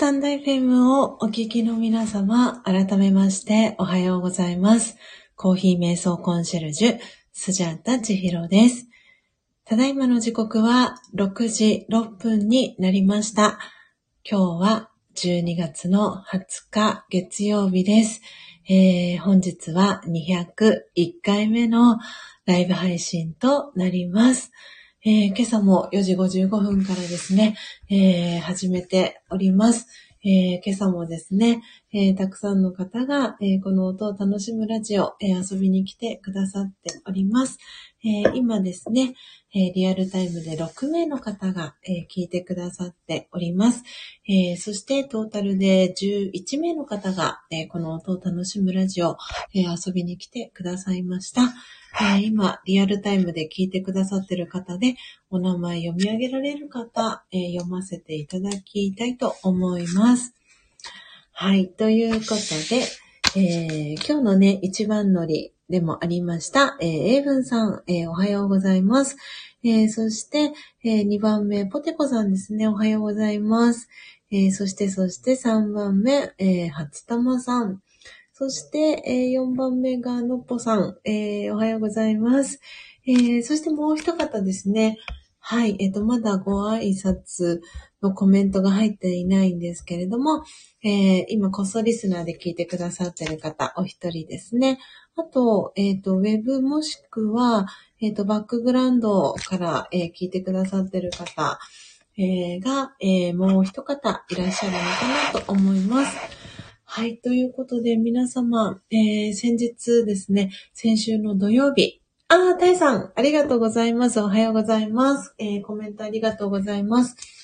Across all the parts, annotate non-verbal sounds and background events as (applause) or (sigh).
タンド FM をお聞きの皆様、改めましておはようございます。コーヒー瞑想コンシェルジュ、スジャータ千尋です。ただいまの時刻は6時6分になりました。今日は12月の20日月曜日です。えー本日は201回目のライブ配信となります。えー今朝も4時55分からですね、えー始めております。えー今朝もですね、えーたくさんの方が、えーこの音を楽しむラジオ、え遊びに来てくださっております。え今ですね、えーリアルタイムで6名の方が、えー聞いてくださっております。えーそしてトータルで11名の方が、えこの音を楽しむラジオ、え遊びに来てくださいました。え今、リアルタイムで聞いてくださってる方で、お名前読み上げられる方、え読ませていただきたいと思います。はい。ということで、え今日のね、一番乗りでもありました、えー、英文さん、えーおはようございます。えーそして、え2番目、ポテコさんですね。おはようございます。えーそして、そして3番目、えー初玉さん。そして、え4番目がのっぽさん、えーおはようございます。えーそしてもう一方ですね。はい。えっ、と、まだご挨拶のコメントが入っていないんですけれども、えー今、こっそリスナーで聞いてくださってる方、お一人ですね。あと、えっ、と、ウェブもしくは、えっ、と、バックグラウンドから、えー聞いてくださってる方、えーが、えーもう一方いらっしゃるのかなと思います。はい。ということで、皆様、えー先日ですね、先週の土曜日、あー、タイさん、ありがとうございます。おはようございます。えーコメントありがとうございます。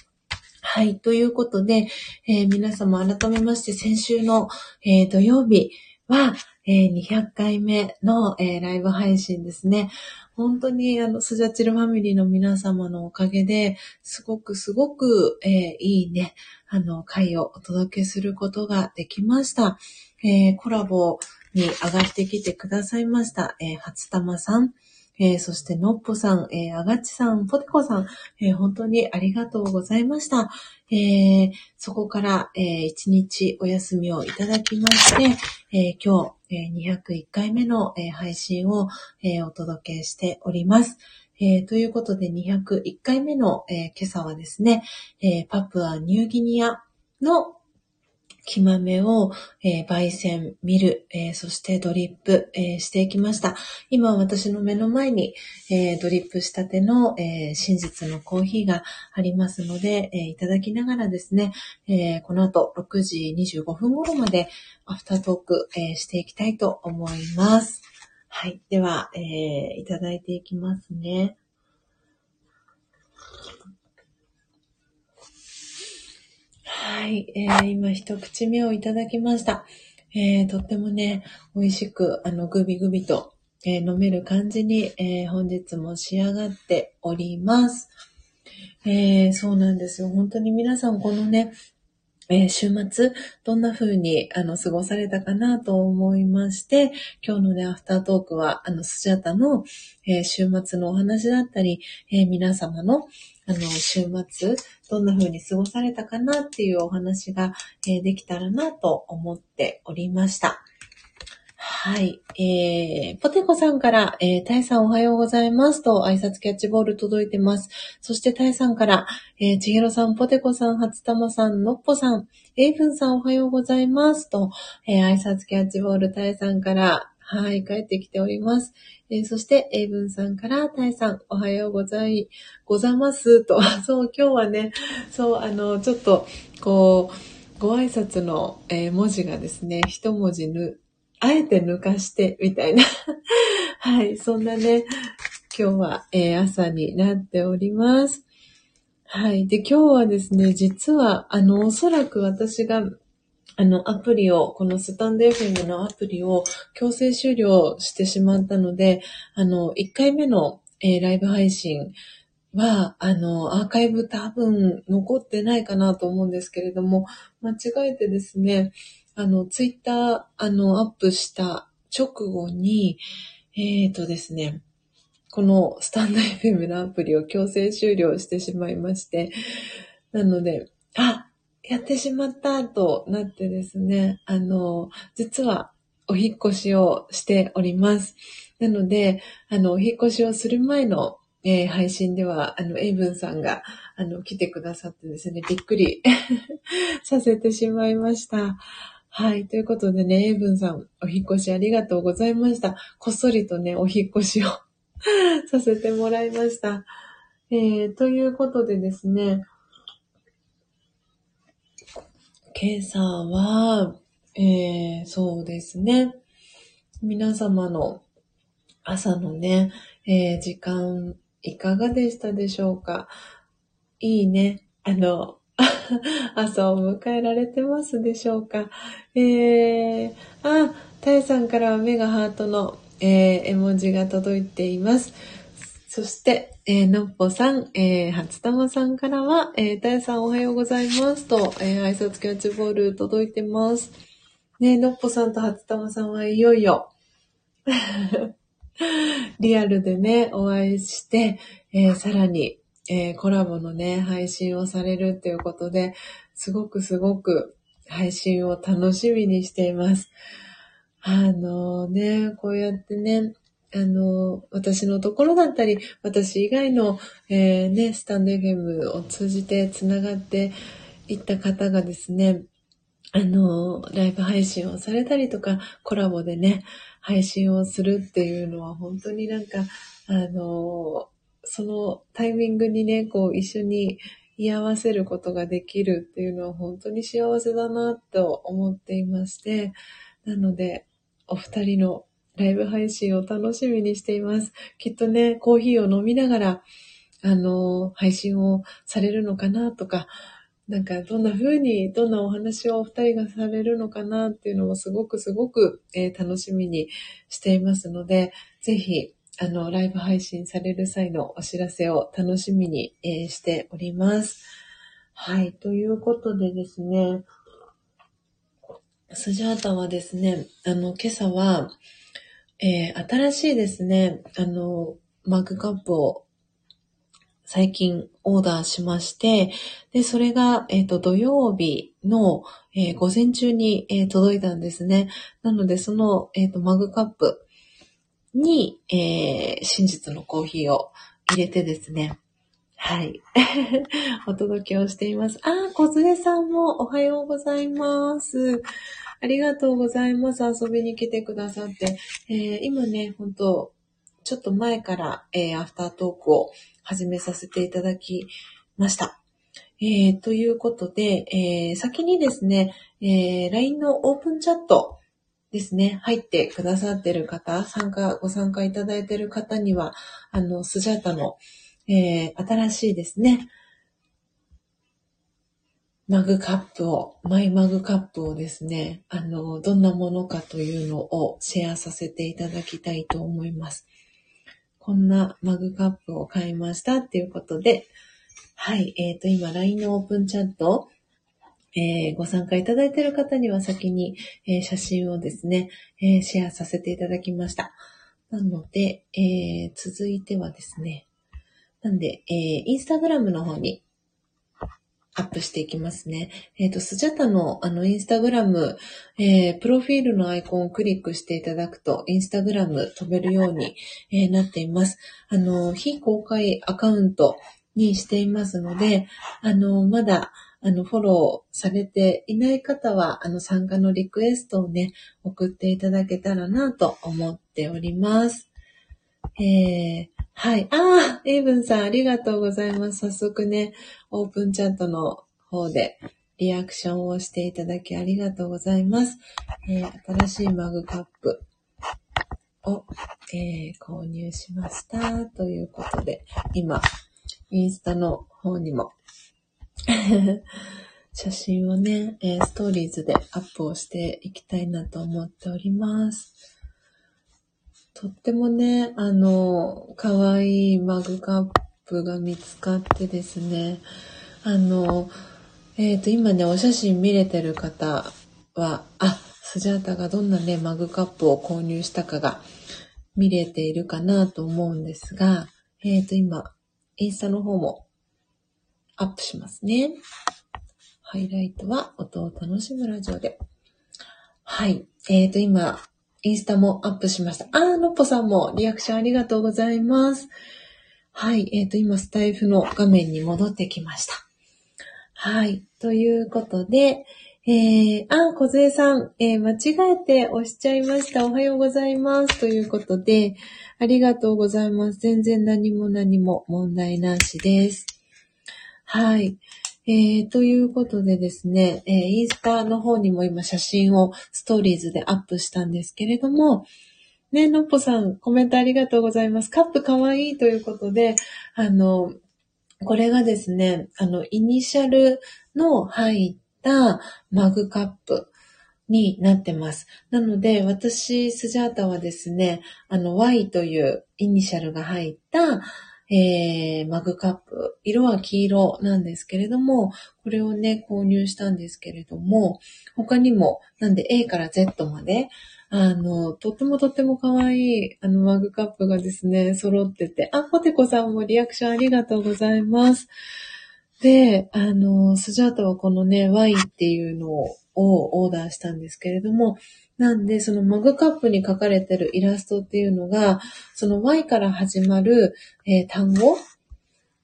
はい。ということで、えー皆様改めまして、先週の、えー土曜日は、えー200回目の、えライブ配信ですね。本当に、あの、スジャチルファミリーの皆様のおかげで、すごくすごく、えいいね、あの、回をお届けすることができました。えコラボに上がってきてくださいました。えー初玉さん、えーそしてのっぽさん、えーあがちさん、ぽてこさん、えー本当にありがとうございました。えーそこから、えー一日お休みをいただきまして、えー今日、えー201回目の、えー配信を、えーお届けしております。えーということで、201回目の、えー今朝はですね、えーパプアニューギニアの木豆を、えー焙煎、ミル、えーそしてドリップ、えーしていきました。今私の目の前に、えドリップしたての、え真実のコーヒーがありますので、えいただきながらですね、えこの後6時25分頃までアフタートーク、えしていきたいと思います。はい。では、えいただいていきますね。はい。えー今一口目をいただきました。えーとってもね、美味しく、あの、グビグビと、えー飲める感じに、えー本日も仕上がっております。えーそうなんですよ。本当に皆さんこのね、えー週末、どんな風に、あの、過ごされたかなと思いまして、今日のね、アフタートークは、あの、スジャタの、えー週末のお話だったり、えー皆様の、あの、週末、どんな風に過ごされたかなっていうお話が、えーできたらなと思っておりました。はい。えー、ポテコさんから、えー、タイさんおはようございますと挨拶キャッチボール届いてます。そしてタイさんから、えー、ちひろさん、ポテコさん、初玉さん、のっぽさん、エイブンさんおはようございますと、えー、挨拶キャッチボールタイさんから、はい、帰ってきております。えーそして、エイブンさんから、タイさん、おはようござい、ござますと、(laughs) そう、今日はね、そう、あの、ちょっと、こう、ご挨拶の、えー文字がですね、一文字ぬ、あえて抜かして、みたいな。(laughs) はい、そんなね、今日は、えー朝になっております。はい。で、今日はですね、実は、あの、おそらく私が、あの、アプリを、このスタンド FM のアプリを強制終了してしまったので、あの、1回目の、えーライブ配信は、あの、アーカイブ多分残ってないかなと思うんですけれども、間違えてですね、あの、ツイッター、あの、アップした直後に、えーとですね、このスタンド FM のアプリを強制終了してしまいまして、なので、あ、やってしまったとなってですね、あの、実はお引越しをしております。なので、あの、お引越しをする前の、えー、配信では、あの、エイブンさんが、あの、来てくださってですね、びっくり (laughs) させてしまいました。はい。ということでね、エイブンさん、お引越しありがとうございました。こっそりとね、お引越しを (laughs) させてもらいました。えー、ということでですね、今朝は、えー、そうですね。皆様の朝のね、えー、時間いかがでしたでしょうか？いいね。あの、(laughs) 朝を迎えられてますでしょうか？えー、あ、タイさんからは目がハートの、えー、絵文字が届いています。そして、えー、のっぽさん、えー、初玉さんからは、えー、タイさんおはようございますと、えー、挨拶キャッチボール届いてます。ねのっぽさんと初玉さんはいよいよ (laughs) リアルでね、お会いして、えー、さらに、えー、コラボのね、配信をされるっていうことで、すごくすごく配信を楽しみにしています。あのね、こうやってね、あの、私のところだったり、私以外の、えー、ね、スタンド FM を通じて繋がっていった方がですね、あの、ライブ配信をされたりとか、コラボでね、配信をするっていうのは本当になんか、あの、そのタイミングにね、こう一緒に居合わせることができるっていうのは本当に幸せだなと思っていまして、なので、お二人のライブ配信を楽しみにしています。きっとね、コーヒーを飲みながら、あの、配信をされるのかなとか、なんかどんな風に、どんなお話をお二人がされるのかなっていうのもすごくすごく、えー、楽しみにしていますので、ぜひ、あの、ライブ配信される際のお知らせを楽しみに、えー、しております。はい。ということでですね、スジャータはですね、あの、今朝は、えー、新しいですね、あの、マグカップを最近オーダーしまして、で、それが、えっ、ー、と、土曜日の、えー、午前中に、えー、届いたんですね。なので、その、えっ、と、マグカップに、え真実のコーヒーを入れてですね、はい。(laughs) お届けをしています。あ、小連さんもおはようございます。ありがとうございます。遊びに来てくださって。えー、今ね、本当ちょっと前から、えー、アフタートークを始めさせていただきました。えー、ということで、えー、先にですね、えー、LINE のオープンチャットですね、入ってくださってる方、参加、ご参加いただいてる方には、あの、スジャータの、えー、新しいですね、マグカップを、マイマグカップをですね、あの、どんなものかというのをシェアさせていただきたいと思います。こんなマグカップを買いましたっていうことで、はい、えっ、ー、と、今 LINE のオープンチャット、えー、ご参加いただいている方には先に、えー、写真をですね、えシェアさせていただきました。なので、え続いてはですね、なんで、えインスタグラムの方にアップしていきますね。えっ、ー、と、スジャタのあのインスタグラム、えー、プロフィールのアイコンをクリックしていただくと、インスタグラム飛べるように、えー、なっています。あの、非公開アカウントにしていますので、あの、まだ、あの、フォローされていない方は、あの、参加のリクエストをね、送っていただけたらなと思っております。えー、はい。ああ、エイブンさんありがとうございます。早速ね、オープンチャットの方でリアクションをしていただきありがとうございます。えー、新しいマグカップを、えー、購入しました。ということで、今、インスタの方にも (laughs) 写真をね、えー、ストーリーズでアップをしていきたいなと思っております。とってもね、あの、可愛いマグカップが見つかってですね、あの、えっ、ー、と、今ね、お写真見れてる方は、あ、スジャータがどんなね、マグカップを購入したかが見れているかなと思うんですが、えっ、ー、と、今、インスタの方もアップしますね。ハイライトは音を楽しむラジオで。はい。えっ、ー、と、今、インスタもアップしました。あー、のっぽさんもリアクションありがとうございます。はい。えっ、ー、と、今、スタイフの画面に戻ってきました。はい。ということで、えー、あ、小杖さん、えー、間違えて押しちゃいました。おはようございます。ということで、ありがとうございます。全然何も何も問題なしです。はい。えー、ということでですね、えー、インスタの方にも今写真をストーリーズでアップしたんですけれども、ね、のっぽさん、コメントありがとうございます。カップかわいいということで、あの、これがですね、あの、イニシャルの入ったマグカップになってます。なので、私、スジャータはですね、あの、Y というイニシャルが入った、えー、マグカップ。色は黄色なんですけれども、これをね、購入したんですけれども、他にも、なんで A から Z まで、あの、とってもとっても可愛い、あの、マグカップがですね、揃ってて、あ、ポテコさんもリアクションありがとうございます。で、あの、スジャータはこのね、Y っていうのをオーダーしたんですけれども、なんで、そのマグカップに書かれてるイラストっていうのが、その Y から始まる、えー、単語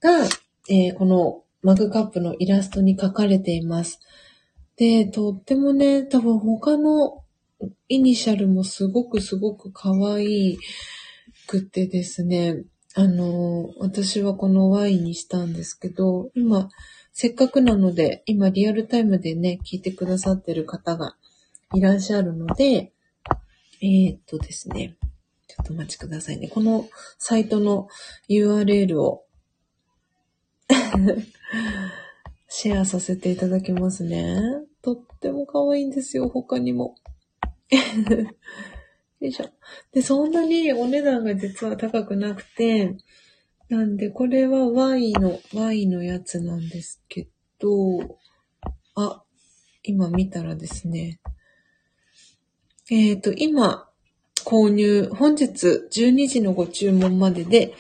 が、えー、このマグカップのイラストに書かれています。で、とってもね、多分他のイニシャルもすごくすごく可愛くてですね、あの、私はこの Y にしたんですけど、今、せっかくなので、今リアルタイムでね、聞いてくださってる方がいらっしゃるので、えー、っとですね、ちょっとお待ちくださいね。このサイトの URL を (laughs) シェアさせていただきますね。とっても可愛いんですよ、他にも。(laughs) よいしょ。で、そんなにお値段が実は高くなくて、なんで、これは Y の、Y のやつなんですけど、あ、今見たらですね、えっ、ー、と、今、購入、本日12時のご注文までで、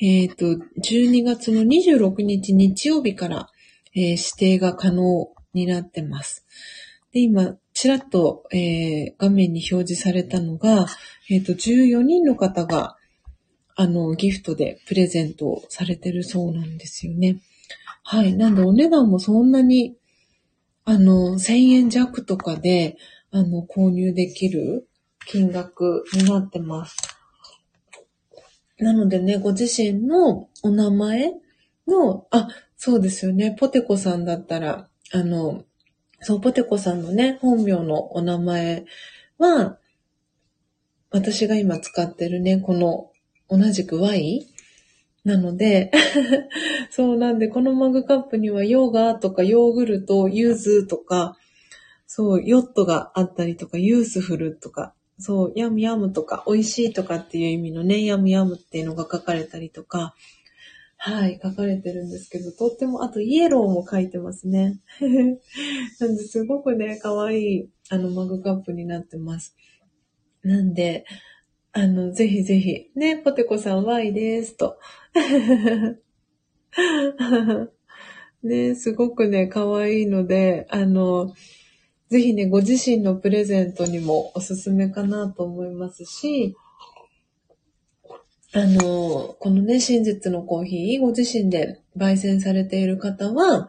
えっ、ー、と、12月の26日日曜日から、えー、指定が可能になってます。で、今、ちらっと、えー、画面に表示されたのが、えっ、と、14人の方が、あの、ギフトでプレゼントされてるそうなんですよね。はい。なんで、お値段もそんなに、あの、1000円弱とかで、あの、購入できる金額になってます。なのでね、ご自身のお名前の、あ、そうですよね。ポテコさんだったら、あの、そう、ポテコさんのね、本名のお名前は、私が今使ってるね、この同じく Y なので (laughs) そうなんで、このマグカップにはヨガとかヨーグルト、ユーズとか、そう、ヨットがあったりとか、ユースフルとか、そう、 yum yum とか、美味しいとかっていう意味のね、 yum yum っていうのが書かれたりとか、はい、書かれてるんですけど、とっても、あとイエローも書いてますね。(laughs) なんで、すごくね、可愛い、あの、マグカップになってます。なんで、あの、ぜひぜひ、ね、ポテコさん Y ですと。(laughs) ね、すごくね、可愛いので、あの、ぜひね、ご自身のプレゼントにもおすすめかなと思いますし、あの、このね、真実のコーヒー、ご自身で焙煎されている方は、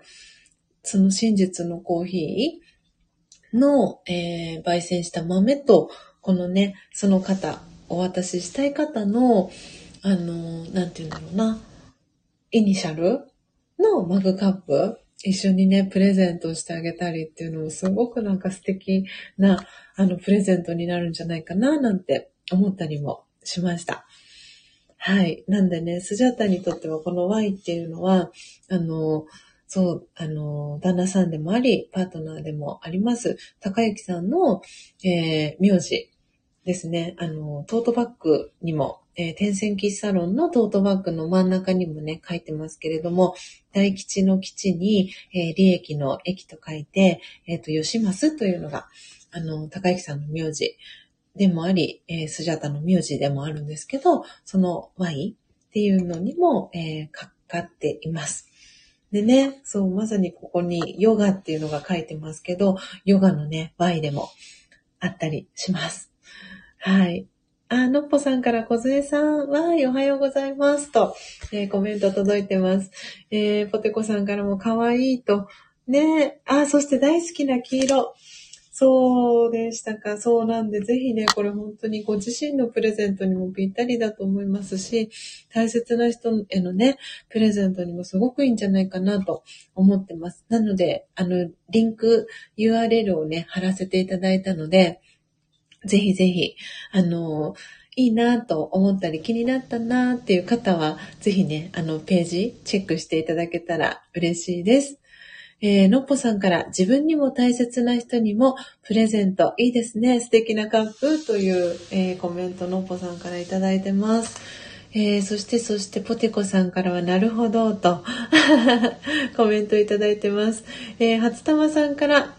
その真実のコーヒーの、えー、焙煎した豆と、このね、その方、お渡ししたい方の、あの、なんて言うんだろうな、イニシャルのマグカップ一緒にね、プレゼントしてあげたりっていうのもすごくなんか素敵な、あの、プレゼントになるんじゃないかな、なんて思ったりもしました。はい。なんでね、スジャータにとってはこの Y っていうのは、あの、そう、あの、旦那さんでもあり、パートナーでもあります、高幸さんの、えー、名字ですね。あの、トートバッグにもえー、天線喫茶ロンのトートバッグの真ん中にもね、書いてますけれども、大吉の吉に、えー、利益の益と書いて、えっ、ー、と、吉ますというのが、あの、高幸さんの名字でもあり、えー、スジャタの名字でもあるんですけど、その Y っていうのにも、えー、かかっています。でね、そう、まさにここにヨガっていうのが書いてますけど、ヨガのね、Y でもあったりします。はい。あ、のっぽさんから小杖さんは、おはようございますと、えー、コメント届いてます。えー、ポテコさんからも可愛いと、ね、あ、そして大好きな黄色。そうでしたか。そうなんで、ぜひね、これ本当にご自身のプレゼントにもぴったりだと思いますし、大切な人へのね、プレゼントにもすごくいいんじゃないかなと思ってます。なので、あの、リンク URL をね、貼らせていただいたので、ぜひぜひ、あの、いいなと思ったり気になったなっていう方は、ぜひね、あの、ページチェックしていただけたら嬉しいです。えー、のっぽさんから自分にも大切な人にもプレゼント。いいですね。素敵なカップという、えー、コメントのっぽさんからいただいてます。えー、そして、そして、ポテコさんからは、なるほど、と (laughs) コメントいただいてます。えー、初玉さんから、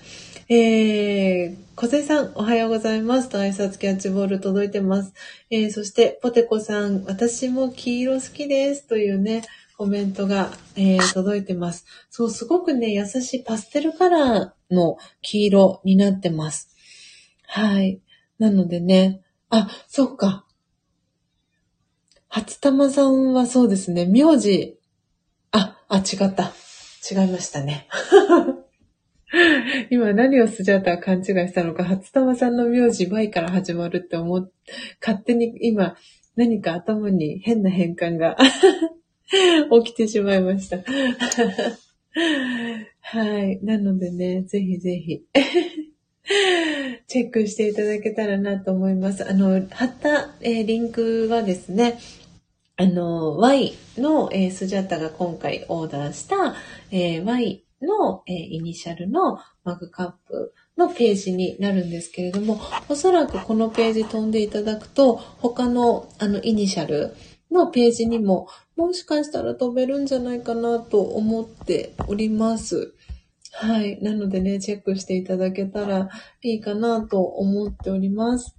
えー、小瀬さん、おはようございます。と挨拶キャッチボール届いてます。えー、そして、ポテコさん、私も黄色好きです。というね、コメントが、えー、届いてます。そう、すごくね、優しいパステルカラーの黄色になってます。はい。なのでね、あ、そっか。初玉さんはそうですね、名字、あ、あ、違った。違いましたね。(laughs) 今何をスジャータは勘違いしたのか、初玉さんの名字 Y から始まるって思っ、勝手に今何か頭に変な変換が (laughs) 起きてしまいました。(laughs) はい。なのでね、ぜひぜひチェックしていただけたらなと思います。あの、貼った、えー、リンクはですね、あの、Y の、えー、スジャタが今回オーダーした、えー、Y の、えー、イニシャルのマグカップのページになるんですけれども、おそらくこのページ飛んでいただくと、他のあのイニシャルのページにももしかしたら飛べるんじゃないかなと思っております。はい。なのでね、チェックしていただけたらいいかなと思っております。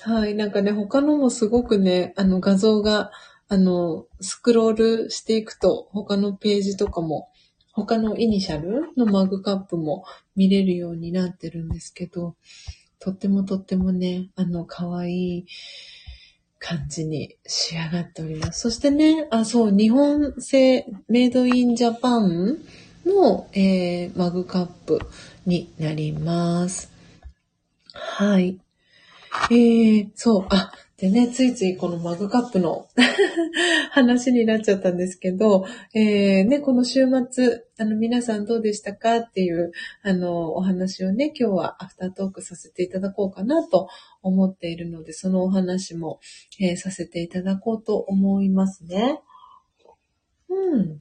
はい。なんかね、他のもすごくね、あの画像が、あの、スクロールしていくと、他のページとかも、他のイニシャルのマグカップも見れるようになってるんですけど、とってもとってもね、あの、可愛い感じに仕上がっております。そしてね、あ、そう、日本製メイドインジャパンの、えー、マグカップになります。はい。えー、そう、あ、でね、ついついこのマグカップの (laughs) 話になっちゃったんですけど、えー、ね、この週末、あの、皆さんどうでしたかっていう、あの、お話をね、今日はアフタートークさせていただこうかなと思っているので、そのお話も、えー、させていただこうと思いますね。うん。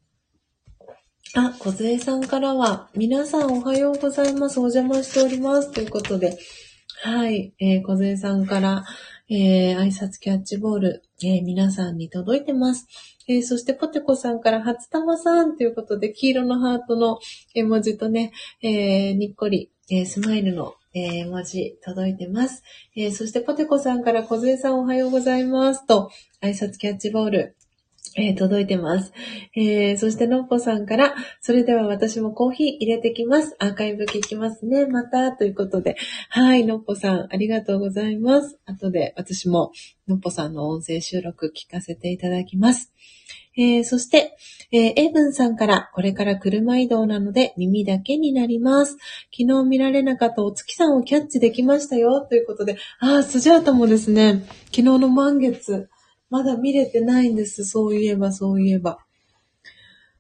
あ、小杖さんからは、皆さんおはようございます。お邪魔しております。ということで、はい、えー、小杖さんから、えー、挨拶キャッチボール、えー、皆さんに届いてます。えー、そしてポテコさんから初玉さんということで、黄色のハートの絵文字とね、えにっこり、えスマイルのえ、文字届いてます。え、そしてポテコさんから小杉さんおはようございますと、挨拶キャッチボール、えー、届いてます。えー、そしてのっぽさんから、それでは私もコーヒー入れてきます。アーカイブ聞きますね。また、ということで。はい、のっぽさん、ありがとうございます。後で私ものっぽさんの音声収録聞かせていただきます。えー、そして、えー、エイブンさんから、これから車移動なので耳だけになります。昨日見られなかったお月さんをキャッチできましたよ。ということで、ああ、スジャータもですね、昨日の満月、まだ見れてないんです。そういえば、そういえば。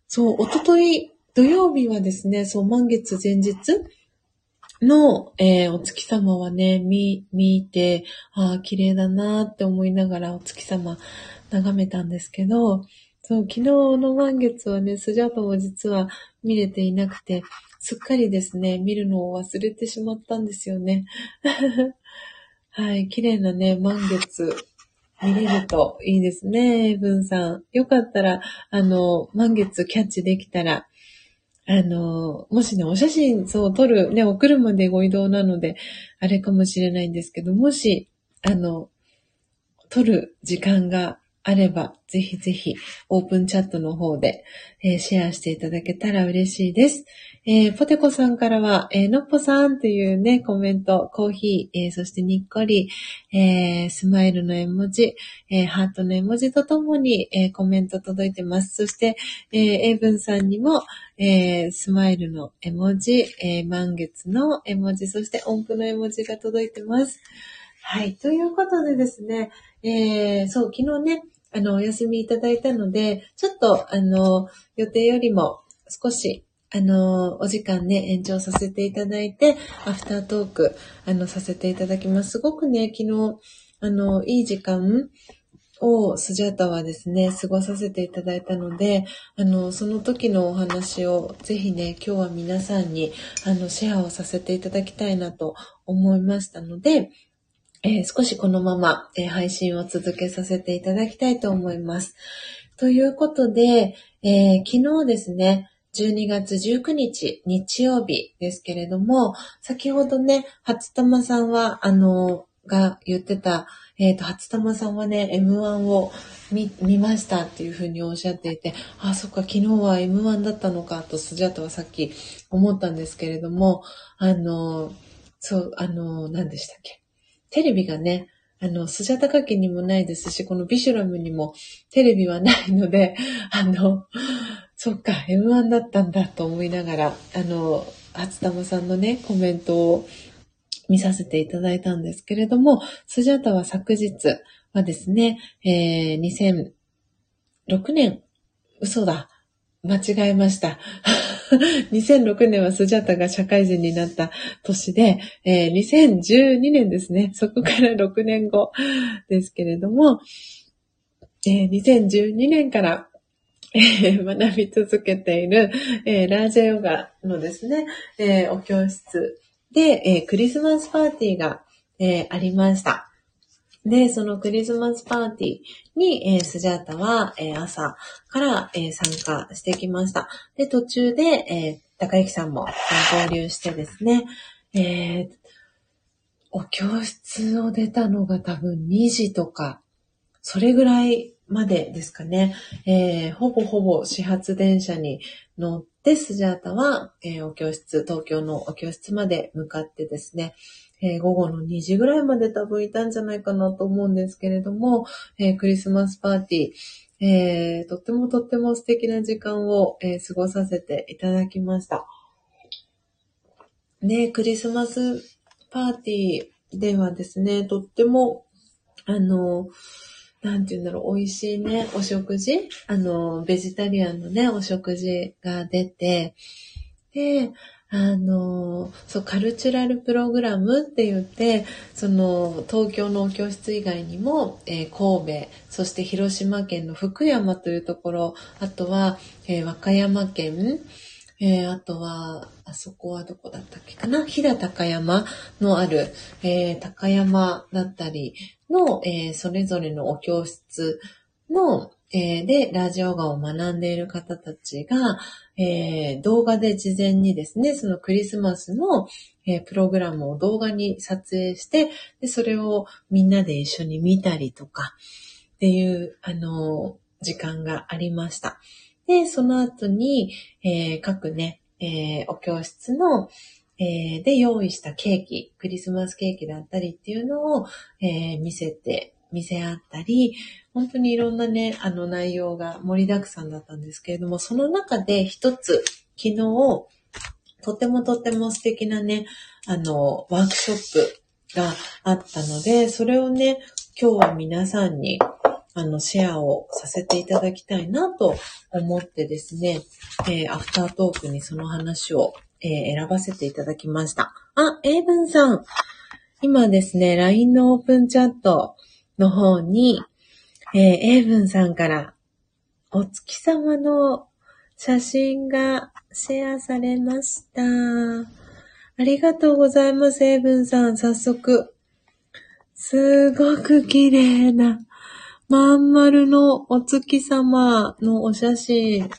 そう、おととい、土曜日はですね、そう、満月前日の、えー、お月様はね、見、見て、ああ、綺麗だなって思いながらお月様眺めたんですけど、そう、昨日の満月はね、スジャータも実は見れていなくて、すっかりですね、見るのを忘れてしまったんですよね。(laughs) はい、綺麗なね、満月、見れるといいですね、ブンさん。よかったら、あの、満月キャッチできたら、あの、もしね、お写真、そう、撮る、ね、お車でご移動なので、あれかもしれないんですけど、もし、あの、撮る時間があれば、ぜひぜひ、オープンチャットの方で、えー、シェアしていただけたら嬉しいです。えー、ポテコさんからは、えー、のっぽさんというね、コメント、コーヒー、えー、そしてにっこり、え、スマイルの絵文字、え、ハートの絵文字とともに、え、コメント届いてます。そして、えー、エイブンさんにも、え、スマイルの絵文字、え、満月の絵文字、そして音符の絵文字が届いてます。はい。ということでですね、えー、そう、昨日ね、あの、お休みいただいたので、ちょっと、あの、予定よりも少し、あの、お時間ね、延長させていただいて、アフタートーク、あの、させていただきます。すごくね、昨日、あの、いい時間をスジャータはですね、過ごさせていただいたので、あの、その時のお話をぜひね、今日は皆さんに、あの、シェアをさせていただきたいなと思いましたので、えー、少しこのまま、えー、配信を続けさせていただきたいと思います。ということで、えー、昨日ですね、12月19日、日曜日ですけれども、先ほどね、初玉さんは、あの、が言ってた、えっ、ー、と、初玉さんはね、M1 を見、見ましたっていうふうにおっしゃっていて、あ、そっか、昨日は M1 だったのかと、スジャタはさっき思ったんですけれども、あの、そう、あの、何でしたっけ？テレビがね、あの、スジャタカ家にもないですし、このビシュラムにもテレビはないので、(laughs) あの、そっか、M1 だったんだと思いながら、あの、初玉さんのね、コメントを見させていただいたんですけれども、スジャタは昨日はですね、えー、2006年、嘘だ、間違えました。(laughs) (laughs) 2006年はスジャタが社会人になった年で、えー、2012年ですね。そこから6年後ですけれども、えー、2012年からえー、学び続けている、えー、ラージャヨガのですね、えー、お教室で、えクリスマスパーティーが、えありました。で、そのクリスマスパーティに、えスジャータは、え朝から、え参加してきました。で、途中で、え高幸さんも合流してですね、えお教室を出たのが多分2時とか、それぐらいまでですかね、えー、ほぼほぼ始発電車に乗って、スジャータは、えー、お教室、東京のお教室まで向かってですね、えー、午後の2時ぐらいまで多分いたんじゃないかなと思うんですけれども、えクリスマスパーティー、えとってもとっても素敵な時間を、え過ごさせていただきました。で、クリスマスパーティーではですね、とっても、あの、なんて言うんだろう、美味しいね、お食事あの、ベジタリアンのね、お食事が出て、で、あの、そう、カルチュラルプログラムって言って、その、東京の教室以外にも、えー、神戸、そして広島県の福山というところ、あとは、えー、和歌山県、えー、あとは、あそこはどこだったっけかな？飛騨高山のある、え、高山だったりの、え、それぞれのお教室の、え、で、ラジオガを学んでいる方たちが、えー、動画で事前にですね、そのクリスマスの、えー、プログラムを動画に撮影して、で、それをみんなで一緒に見たりとか、っていう、あの、時間がありました。で、その後に、えー、各ね、えー、お教室の、えー、で用意したケーキ、クリスマスケーキだったりっていうのを、えー、見せて、見せ合ったり、本当にいろんなね、あの内容が盛りだくさんだったんですけれども、その中で一つ、昨日、とてもとても素敵なね、あの、ワークショップがあったので、それをね、今日は皆さんにあの、シェアをさせていただきたいなと思ってですね、えー、アフタートークにその話を、えー、選ばせていただきました。あ、エイブンさん。今ですね、LINE のオープンチャットの方に、えー、エイブンさんからお月様の写真がシェアされました。ありがとうございます、エイブンさん。早速。すごく綺麗なまん丸のお月様のお写真、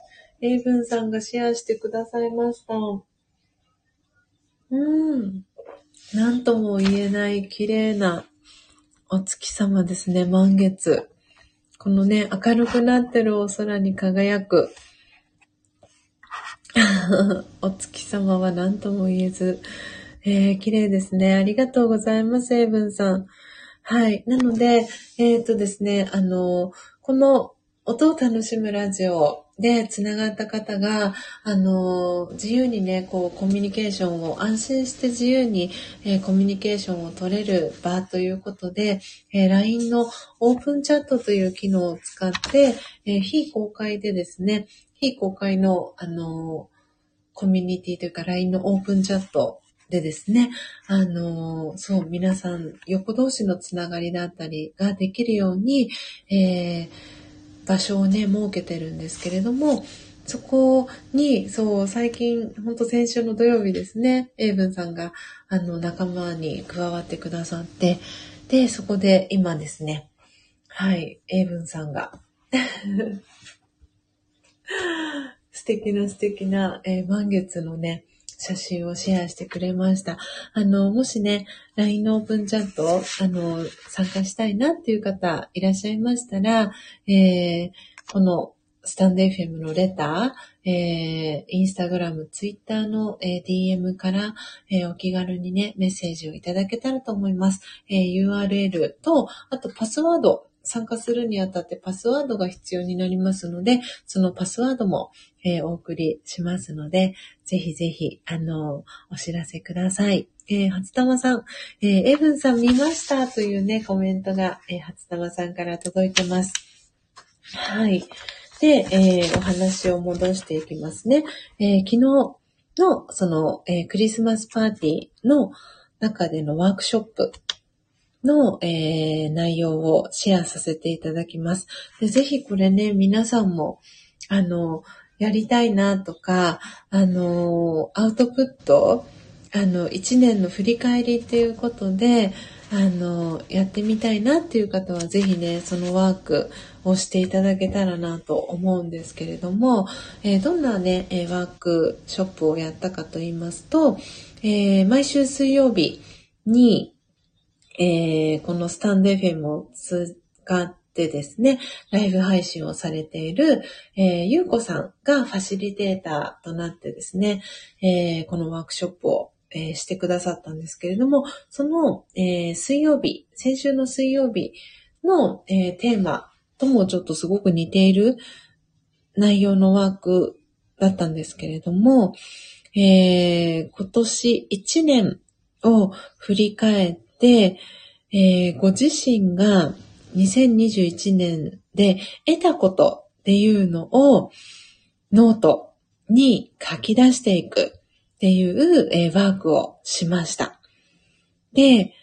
エイブンさんがシェアしてくださいました。うん。なんとも言えない綺麗なお月様ですね、満月。このね、明るくなってるお空に輝く (laughs) お月様は何とも言えず、えー、綺麗ですね。ありがとうございます、エイブンさん。はい。なので、えっ、ー、とですね、あの、この音を楽しむラジオで繋がった方が、あの、自由にね、こう、コミュニケーションを、安心して自由に、えー、コミュニケーションを取れる場ということで、えー、LINE のオープンチャットという機能を使って、えー、非公開でですね、非公開の、あの、コミュニティというか LINE のオープンチャットでですね、あの、そう、皆さん、横同士のつながりだったりができるように、えー、場所をね、設けてるんですけれども、そこに、そう、最近、ほんと先週の土曜日ですね、エイブンさんが、あの、仲間に加わってくださって、で、そこで今ですね、はい、エイブンさんが (laughs) 素敵な素敵な、えー、満月のね、写真をシェアしてくれました。あの、もしね、LINE のオープンチャット、あの、参加したいなっていう方いらっしゃいましたら、えー、このスタンド FM のレター、えー、インスタグラム、ツイッターの、えー、DM から、えー、お気軽にね、メッセージをいただけたらと思います。えー、URL と、あとパスワード、参加するにあたってパスワードが必要になりますので、そのパスワードも、えー、お送りしますので、ぜひぜひ、あの、お知らせください。えー、初玉さん、えー、エブンさん見ましたというね、コメントが、えー、初玉さんから届いてます。はい。で、えー、お話を戻していきますね。えー、昨日の、その、えー、クリスマスパーティーの中でのワークショップの、えー、内容をシェアさせていただきます。でぜひこれね、皆さんも、あの、やりたいなとか、あの、アウトプット、あの、一年の振り返りっていうことで、あの、やってみたいなっていう方は、ぜひね、そのワークをしていただけたらなと思うんですけれども、えー、どんなね、ワークショップをやったかと言いますと、えー、毎週水曜日に、えー、このスタンド FM を使ってですね、ライブ配信をされている、えー、ゆうこさんがファシリテーターとなってですね、えー、このワークショップを、えー、してくださったんですけれども、その、えー、水曜日、先週の水曜日の、えー、テーマともちょっとすごく似ている内容のワークだったんですけれども、え、今年1年を振り返っで、えー、ご自身が2021年で得たことっていうのをノートに書き出していくっていう、えー、ワークをしました。で、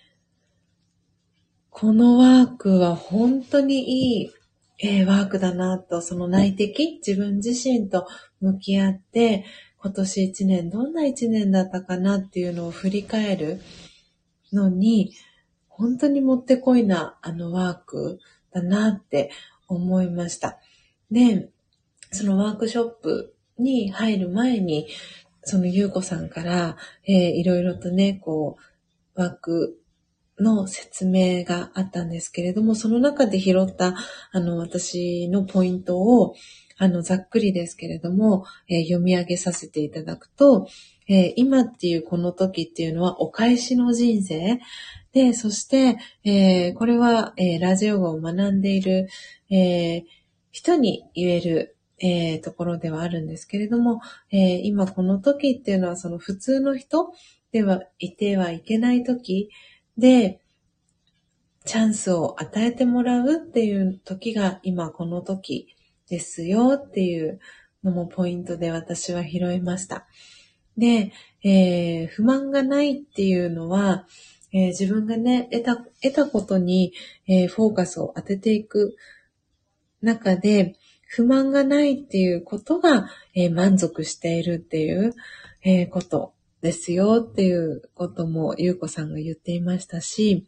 このワークは本当にいい、えー、ワークだなと、その内的、自分自身と向き合って、今年一年どんな一年だったかなっていうのを振り返る。のに、本当にもってこいなあのワークだなって思いました。で、そのワークショップに入る前に、そのゆうこさんから、えー、いろいろとね、こう、ワークの説明があったんですけれども、その中で拾った、あの、私のポイントを、あの、ざっくりですけれども、えー、読み上げさせていただくと、えー、今っていうこの時っていうのはお返しの人生で、そして、えー、これは、えー、ラジオ語を学んでいる、え人に言える、えところではあるんですけれども、え今この時っていうのはその普通の人ではいてはいけない時で、チャンスを与えてもらうっていう時が今この時ですよっていうのもポイントで私は拾いました。で、えー、不満がないっていうのは、えー、自分がね、得た、得たことに、えー、フォーカスを当てていく中で、不満がないっていうことが、え満足しているっていう、えことですよっていうことも、ゆうこさんが言っていましたし、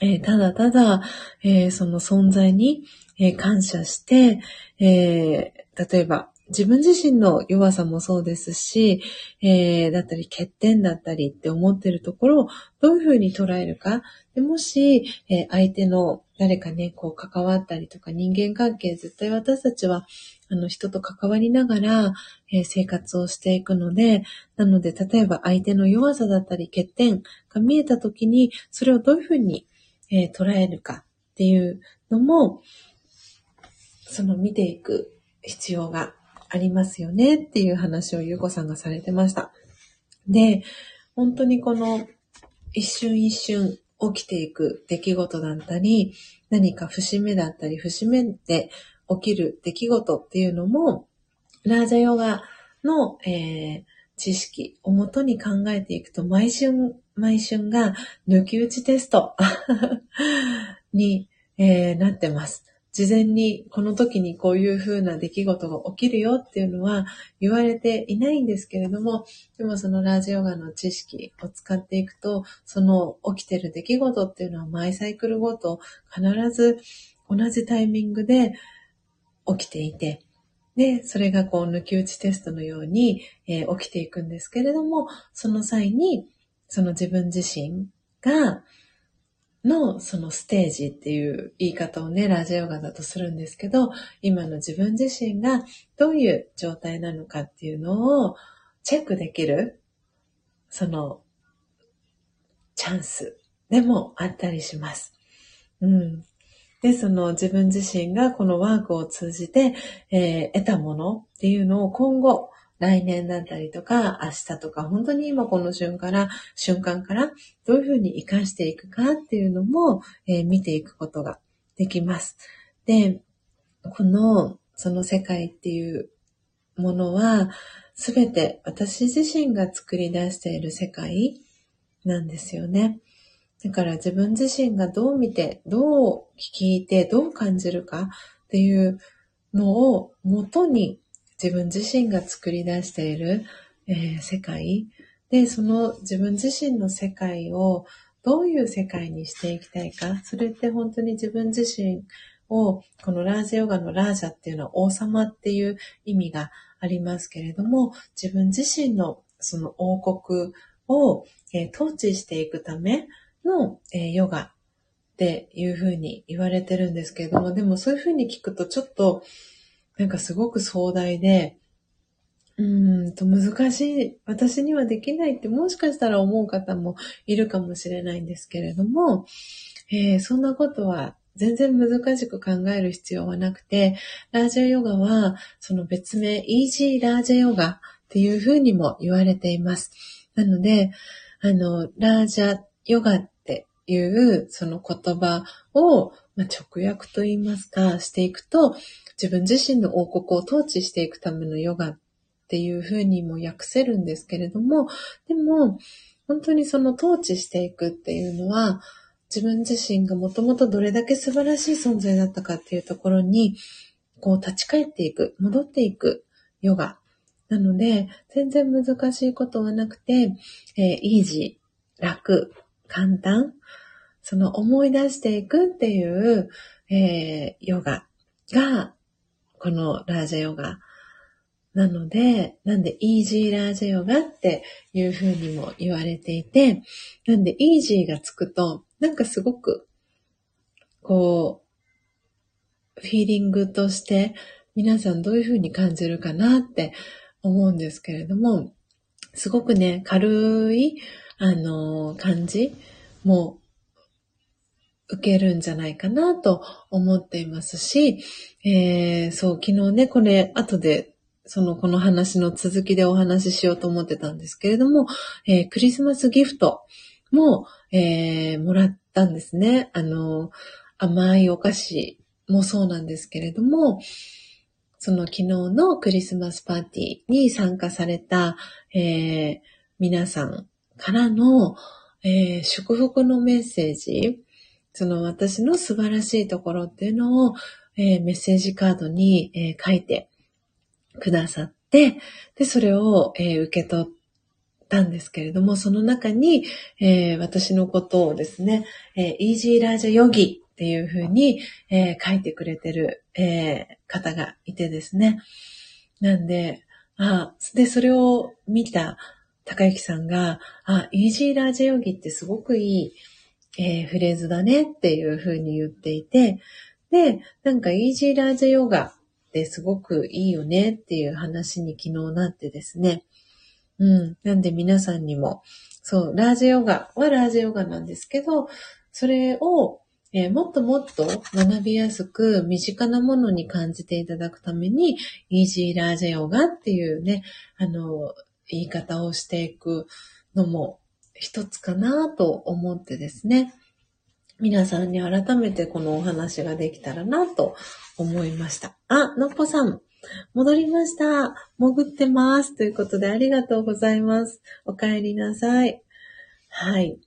えただただ、えその存在に、え感謝して、え例えば、自分自身の弱さもそうですし、えー、だったり欠点だったりって思ってるところをどういうふうに捉えるか。でもし、えー、相手の誰かね、こう関わったりとか人間関係絶対私たちはあの人と関わりながら、えー、生活をしていくので、なので例えば相手の弱さだったり欠点が見えた時にそれをどういうふうに、えー、捉えるかっていうのも、その見ていく必要がありますよねっていう話をゆうこさんがされてました。で、本当にこの一瞬一瞬起きていく出来事だったり、何か節目だったり、節目で起きる出来事っていうのも、ラージャヨガの、えー、知識をもとに考えていくと、毎春、毎春が抜き打ちテストに、えー、なってます。事前にこの時にこういう風な出来事が起きるよっていうのは言われていないんですけれども、でもそのラージヨガの知識を使っていくと、その起きてる出来事っていうのは毎サイクルごと必ず同じタイミングで起きていて、で、それがこう抜き打ちテストのように、えー、起きていくんですけれども、その際に、その自分自身が、のそのステージっていう言い方をね、ラジオガだとするんですけど、今の自分自身がどういう状態なのかっていうのをチェックできる、その、チャンスでもあったりします。うん。で、その自分自身がこのワークを通じて、えー、得たものっていうのを今後、来年だったりとか、明日とか、本当に今この瞬間から、瞬間から、どういうふうに活かしていくかっていうのも、えー、見ていくことができます。で、この、その世界っていうものは、すべて私自身が作り出している世界なんですよね。だから自分自身がどう見て、どう聞いて、どう感じるかっていうのを元に自分自身が作り出している、えー、世界。で、その自分自身の世界をどういう世界にしていきたいか、それって本当に自分自身を、このラージヨガのラージャっていうのは王様っていう意味がありますけれども、自分自身のその王国を、えー、統治していくための、えー、ヨガっていうふうに言われてるんですけれども、でもそういうふうに聞くとちょっとなんかすごく壮大で、うーんと難しい、私にはできないってもしかしたら思う方もいるかもしれないんですけれども、えー、そんなことは全然難しく考える必要はなくて、ラージャヨガはその別名、イージーラージャヨガっていうふうにも言われています。なので、あの、ラージャヨガっていうその言葉を、まあ、直訳と言いますか、していくと、自分自身の王国を統治していくためのヨガっていうふうにも訳せるんですけれども、でも、本当にその統治していくっていうのは、自分自身がもともとどれだけ素晴らしい存在だったかっていうところに、こう立ち返っていく、戻っていくヨガ。なので、全然難しいことはなくて、えー、イージー、楽、簡単、その思い出していくっていう、えー、ヨガがこのラージャヨガ。なので、なんでイージーラージャヨガっていう風にも言われていて、なんでイージーがつくと、なんかすごく、こう、フィーリングとして皆さんどういう風に感じるかなって思うんですけれども、すごくね、軽い、あの、感じも受けるんじゃないかなと思っていますし、えー、そう、昨日ね、これ、後で、その、この話の続きでお話ししようと思ってたんですけれども、えー、クリスマスギフトも、えー、もらったんですね。あの、甘いお菓子もそうなんですけれども、その昨日のクリスマスパーティーに参加された、えー、皆さんからの、え、祝福のメッセージ、その私の素晴らしいところっていうのを、えー、メッセージカードに、えー、書いてくださって、で、それを、えー、受け取ったんですけれども、その中に、え私のことをですね、えイージーラージャヨギっていうふうに、え書いてくれてる、え方がいてですね。なんで、あ、で、それを見た高幸さんが、あ、イージーラージャヨギってすごくいい、えー、フレーズだねっていうふうに言っていて、で、なんかイージーラージヨガってすごくいいよねっていう話に昨日なってですね。うん。なんで皆さんにも、そう、ラージヨガはラージヨガなんですけど、それを、えー、もっともっと学びやすく身近なものに感じていただくために、イージーラージヨガっていうね、あの、言い方をしていくのも一つかなと思ってですね、皆さんに改めてこのお話ができたらなと思いました。あ、のっぽさん、戻りました。潜ってます。ということでありがとうございます。お帰りなさい。はい。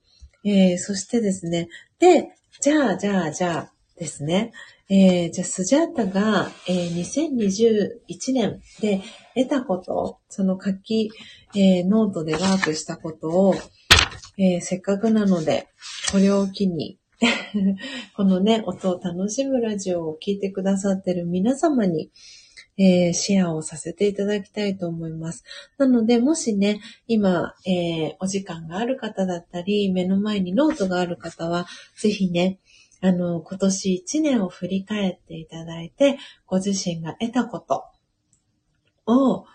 えー、そしてですね。で、じゃあ、じゃあ、じゃあですね。えー、じゃあ、スジャータが、えー、2021年で得たこと、その書き、えー、ノートでワークしたことを、えー、せっかくなので、これを機に (laughs) このね、音を楽しむラジオを聴いてくださってる皆様に、えー、シェアをさせていただきたいと思います。なので、もしね、今、えー、お時間がある方だったり、目の前にノートがある方は、ぜひね、あの、今年1年を振り返っていただいて、ご自身が得たことを、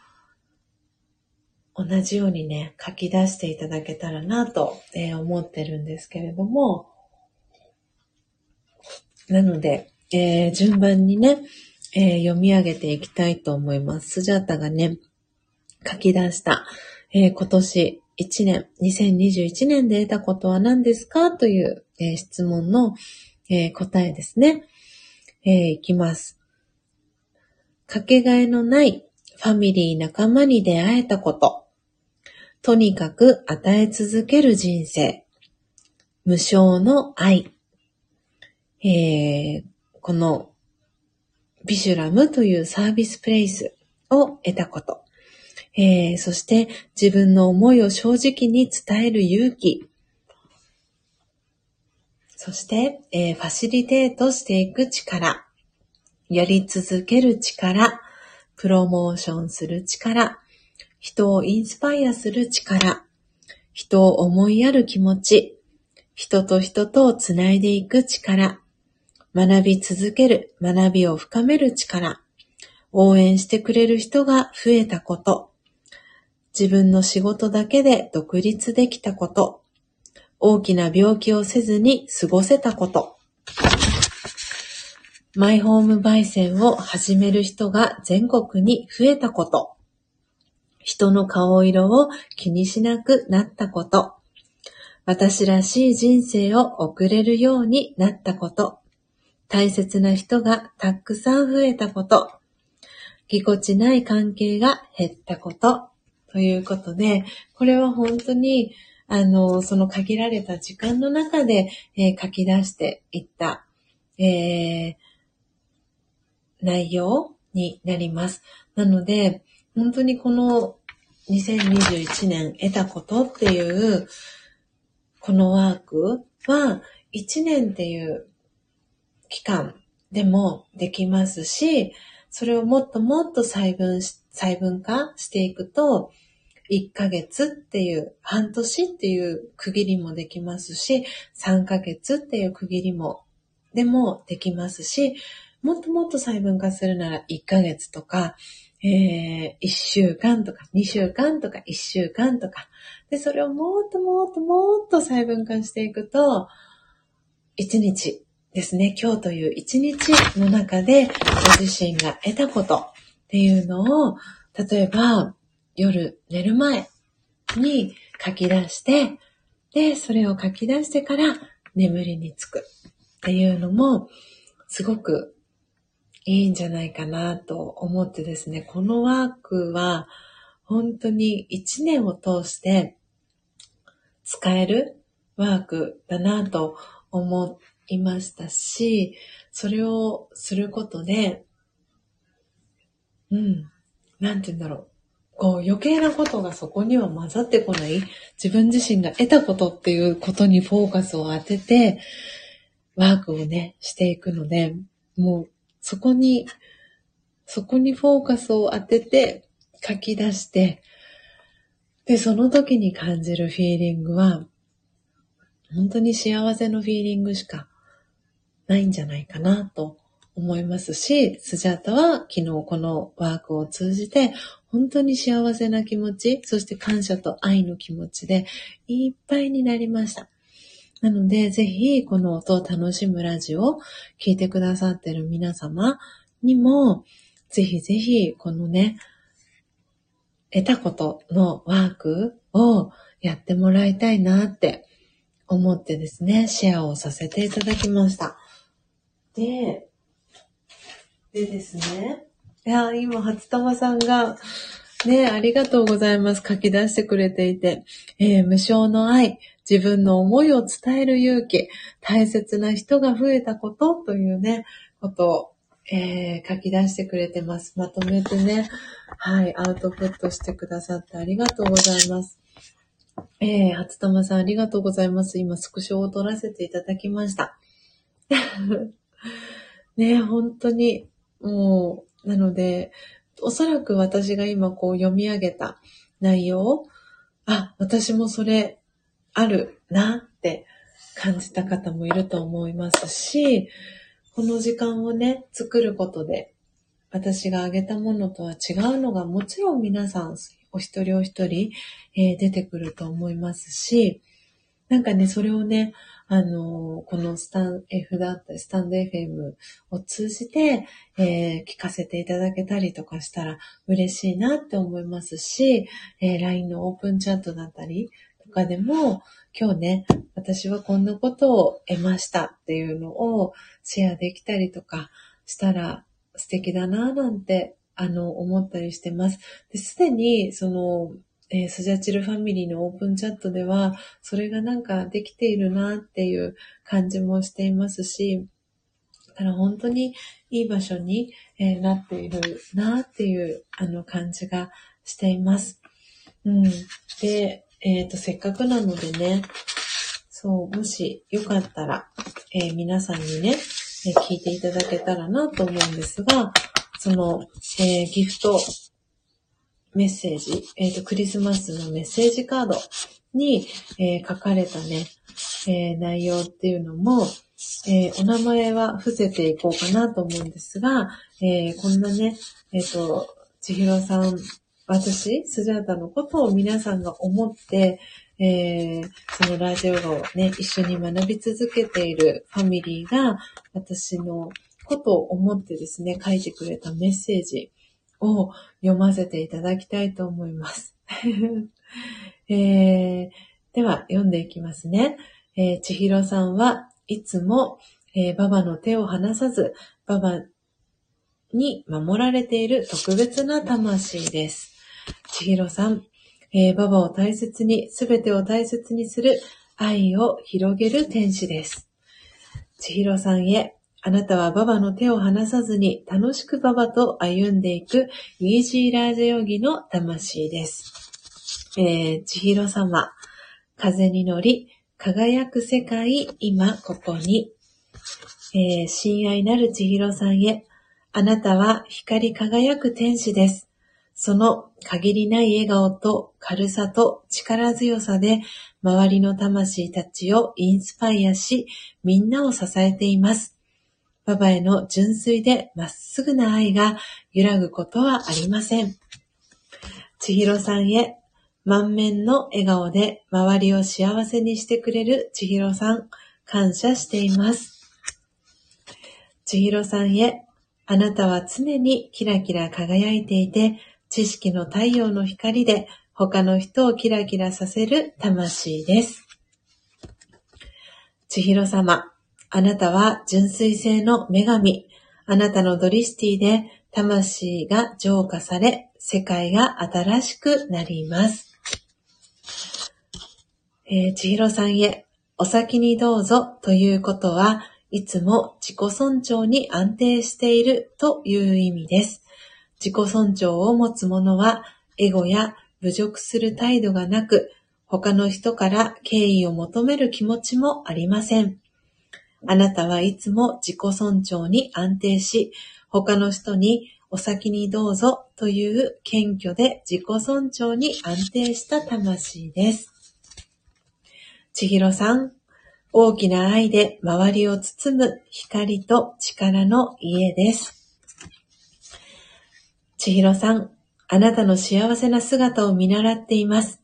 同じようにね、書き出していただけたらなと、えー、思ってるんですけれども、なので、えー、順番にね、えー、読み上げていきたいと思います。スジャータがね、書き出した、えー、今年1年、2021年で得たことは何ですか？という、えー、質問の、え答えですね。えいきます。かけがえのないファミリー仲間に出会えたこと。とにかく与え続ける人生。無償の愛。えー、このビシュラムというサービスプレイスを得たこと。えー、そして自分の思いを正直に伝える勇気。そして、えー、ファシリテートしていく力。やり続ける力。プロモーションする力。人をインスパイアする力。人を思いやる気持ち。人と人とをつないでいく力。学び続ける、学びを深める力、応援してくれる人が増えたこと、自分の仕事だけで独立できたこと、大きな病気をせずに過ごせたこと、マイホーム焙煎を始める人が全国に増えたこと、人の顔色を気にしなくなったこと、私らしい人生を送れるようになったこと、大切な人がたくさん増えたこと、ぎこちない関係が減ったこと、ということで、これは本当に、あの、その限られた時間の中で、えー、書き出していった、えー、内容になります。なので、本当にこの2021年得たことっていう、このワークは、1年っていう期間でもできますし、それをもっともっと細分し、細分化していくと、1ヶ月っていう、半年っていう区切りもできますし、3ヶ月っていう区切りも、でもできますし、もっともっと細分化するなら1ヶ月とか、えー、1週間とか2週間とか1週間とか。で、それをもっともっともっと細分化していくと、1日ですね、今日という一日の中でご自身が得たことっていうのを、例えば夜寝る前に書き出して、で、それを書き出してから眠りにつくっていうのも、すごくいいんじゃないかなと思ってですね、このワークは本当に一年を通して使えるワークだなと思いましたし、それをすることで、うん、なんて言うんだろう。こう余計なことがそこには混ざってこない、自分自身が得たことっていうことにフォーカスを当てて、ワークをね、していくので、もうそこに、そこにフォーカスを当てて書き出して、で、その時に感じるフィーリングは、本当に幸せのフィーリングしかないんじゃないかなと思いますし、スジャータは昨日このワークを通じて本当に幸せな気持ち、そして感謝と愛の気持ちでいっぱいになりました。なので、ぜひこの音を楽しむラジオを聞いてくださってる皆様にも、ぜひぜひこのね、得たことのワークをやってもらいたいなって思ってですね、シェアをさせていただきました。で、でですね、いや、今、初玉さんが、ね、ありがとうございます。書き出してくれていて、えー、無償の愛、自分の思いを伝える勇気、大切な人が増えたことというね、ことを、えー、書き出してくれてます。まとめてね、はい、アウトプットしてくださってありがとうございます。えー、初玉さんありがとうございます。今、スクショを撮らせていただきました。(laughs) ね、本当に、もう、なので、おそらく私が今こう読み上げた内容、あ、私もそれあるなって感じた方もいると思いますし、この時間をね、作ることで、私が挙げたものとは違うのがもちろん皆さんお一人お一人、えー、出てくると思いますし、なんかね、それをね、あの、このスタン F だったり、スタンド FM を通じて、えー、聞かせていただけたりとかしたら嬉しいなって思いますし、えー、LINE のオープンチャットだったりかでも、今日ね、私はこんなことを得ましたっていうのをシェアできたりとかしたら素敵だなぁなんて、あの、思ったりしてます。すでに、その、えー、スジャチルファミリーのオープンチャットでは、それがなんかできているなっていう感じもしていますし、だから本当にいい場所に、えー、なっているなっていうあの感じがしています。うん。で、えっ、ー、と、せっかくなのでね、そう、もしよかったら、えー、皆さんにね、え聞いていただけたらなと思うんですが、その、えギフトメッセージ、えっ、と、クリスマスのメッセージカードに、え、書かれたね、えー、内容っていうのも、えお名前は伏せていこうかなと思うんですが、えこんなね、えっ、と、千尋さん、私、スジャータのことを皆さんが思って、えーそのラジオをね、一緒に学び続けているファミリーが、私のことを思ってですね、書いてくれたメッセージを読ませていただきたいと思います。(laughs) えー、では、読んでいきますね。えー、千尋さんはいつも、えー、ババの手を離さず、ババに守られている特別な魂です。千尋さん、えー、ババを大切に、すべてを大切にする愛を広げる天使です。千尋さんへ、あなたはババの手を離さずに楽しくババと歩んでいくイージーラージヨギの魂です。えー、千尋様、風に乗り、輝く世界、今ここに。えー、親愛なる千尋さんへ、あなたは光り輝く天使です。その限りない笑顔と軽さと力強さで周りの魂たちをインスパイアし、みんなを支えています。パパへの純粋でまっすぐな愛が揺らぐことはありません。千尋さんへ満面の笑顔で周りを幸せにしてくれる千尋さん、感謝しています。千尋さんへ、あなたは常にキラキラ輝いていて、知識の太陽の光で他の人をキラキラさせる魂です。千尋様、あなたは純粋性の女神。あなたのドリスティで魂が浄化され、世界が新しくなります。えー、千尋さんへ、お先にどうぞということは、いつも自己尊重に安定しているという意味です。自己尊重を持つ者は、エゴや侮辱する態度がなく、他の人から敬意を求める気持ちもありません。あなたはいつも自己尊重に安定し、他の人にお先にどうぞという謙虚で自己尊重に安定した魂です。千尋さん、大きな愛で周りを包む光と力の家です。千尋さん、あなたの幸せな姿を見習っています。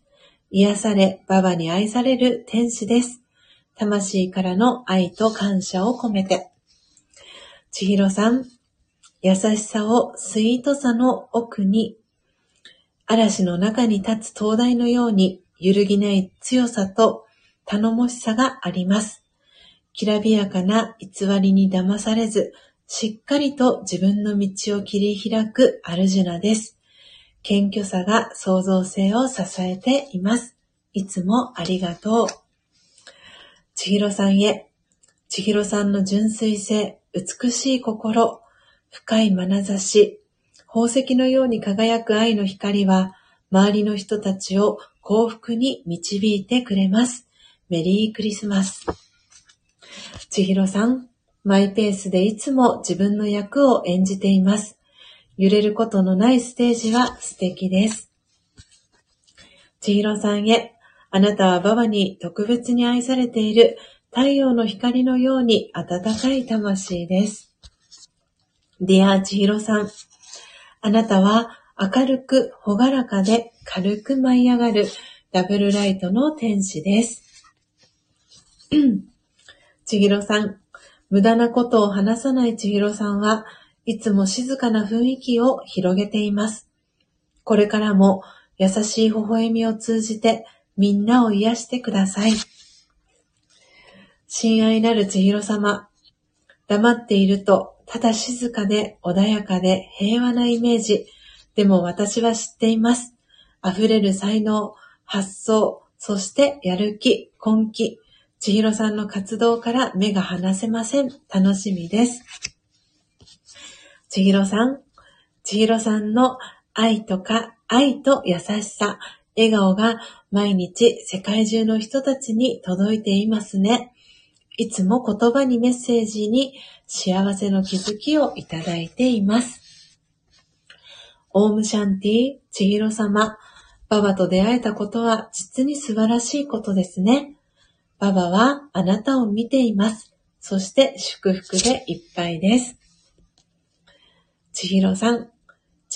癒され、ババに愛される天使です。魂からの愛と感謝を込めて。千尋さん、優しさをスイートさの奥に、嵐の中に立つ灯台のように揺るぎない強さと頼もしさがあります。きらびやかな偽りに騙されず、しっかりと自分の道を切り開くアルジュナです。謙虚さが創造性を支えています。いつもありがとう。千尋さんへ、千尋さんの純粋性、美しい心、深い眼差し、宝石のように輝く愛の光は、周りの人たちを幸福に導いてくれます。メリークリスマス。千尋さん、マイペースでいつも自分の役を演じています。揺れることのないステージは素敵です。千尋さんへ、あなたはババに特別に愛されている太陽の光のように温かい魂です。 Dear 千尋さん、あなたは明るく朗らかで軽く舞い上がるダブルライトの天使です。千尋さん、無駄なことを話さない千尋さんはいつも静かな雰囲気を広げています。これからも優しい微笑みを通じてみんなを癒してください。親愛なる千尋様、黙っているとただ静かで穏やかで平和なイメージ。でも私は知っています。溢れる才能、発想、そしてやる気、根気、千尋さんの活動から目が離せません。楽しみです。千尋さん、千尋さんの愛とか愛と優しさ、笑顔が毎日世界中の人たちに届いていますね。いつも言葉にメッセージに幸せの気づきをいただいています。オームシャンティ、千尋様、ババと出会えたことは実に素晴らしいことですね。ババはあなたを見ています。そして祝福でいっぱいです。千尋さん、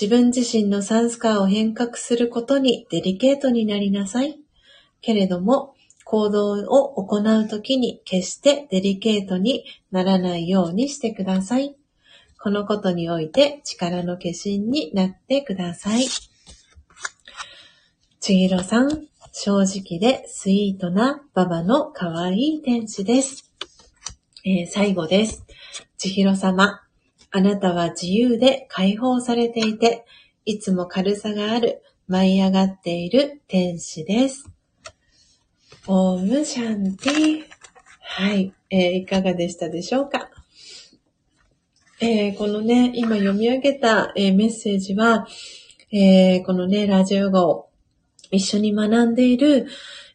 自分自身のサンスカーを変革することにデリケートになりなさい。けれども、行動を行うときに決してデリケートにならないようにしてください。このことにおいて力の化身になってください。ちぎろさん、正直でスイートなババの可愛い天使です。えー、最後です。ちひろ様、あなたは自由で解放されていて、いつも軽さがある、舞い上がっている天使です。オームシャンティはい、えー、いかがでしたでしょうか？えー、このね、今読み上げた、えー、メッセージは、えー、このね、ラジオ語一緒に学んでいる、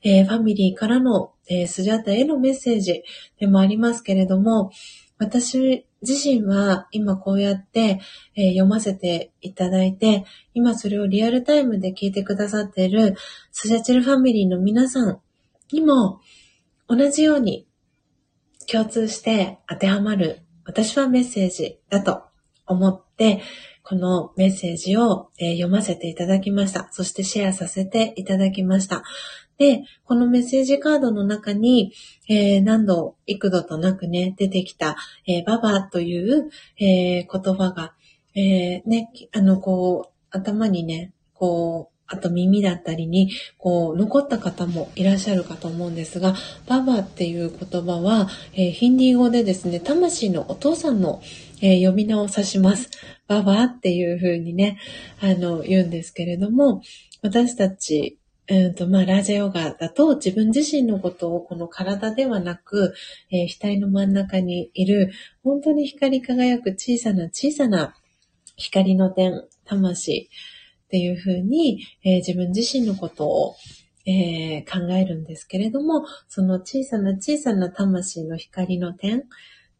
えー、ファミリーからの、えー、スジャタへのメッセージでもありますけれども、私自身は今こうやって、えー、読ませていただいて、今それをリアルタイムで聞いてくださっているスジャチルファミリーの皆さんにも同じように共通して当てはまる私はメッセージだと思って、このメッセージを、読ませていただきました。そしてシェアさせていただきました。で、このメッセージカードの中に、えー、何度、幾度となくね、出てきた、えー、ババという、えー、言葉が、えね、あの、こう、頭にね、こう、あと耳だったりに、こう、残った方もいらっしゃるかと思うんですが、ババっていう言葉は、えー、ヒンディー語でですね、魂のお父さんの、えー、呼び名を指します。ババっていう風にね、あの、言うんですけれども、私たち、うんと、まあ、ラジオガだと自分自身のことをこの体ではなく、えー、額の真ん中にいる、本当に光り輝く小さな小さな光の点、魂っていう風に、えー、自分自身のことを、えー、考えるんですけれども、その小さな小さな魂の光の点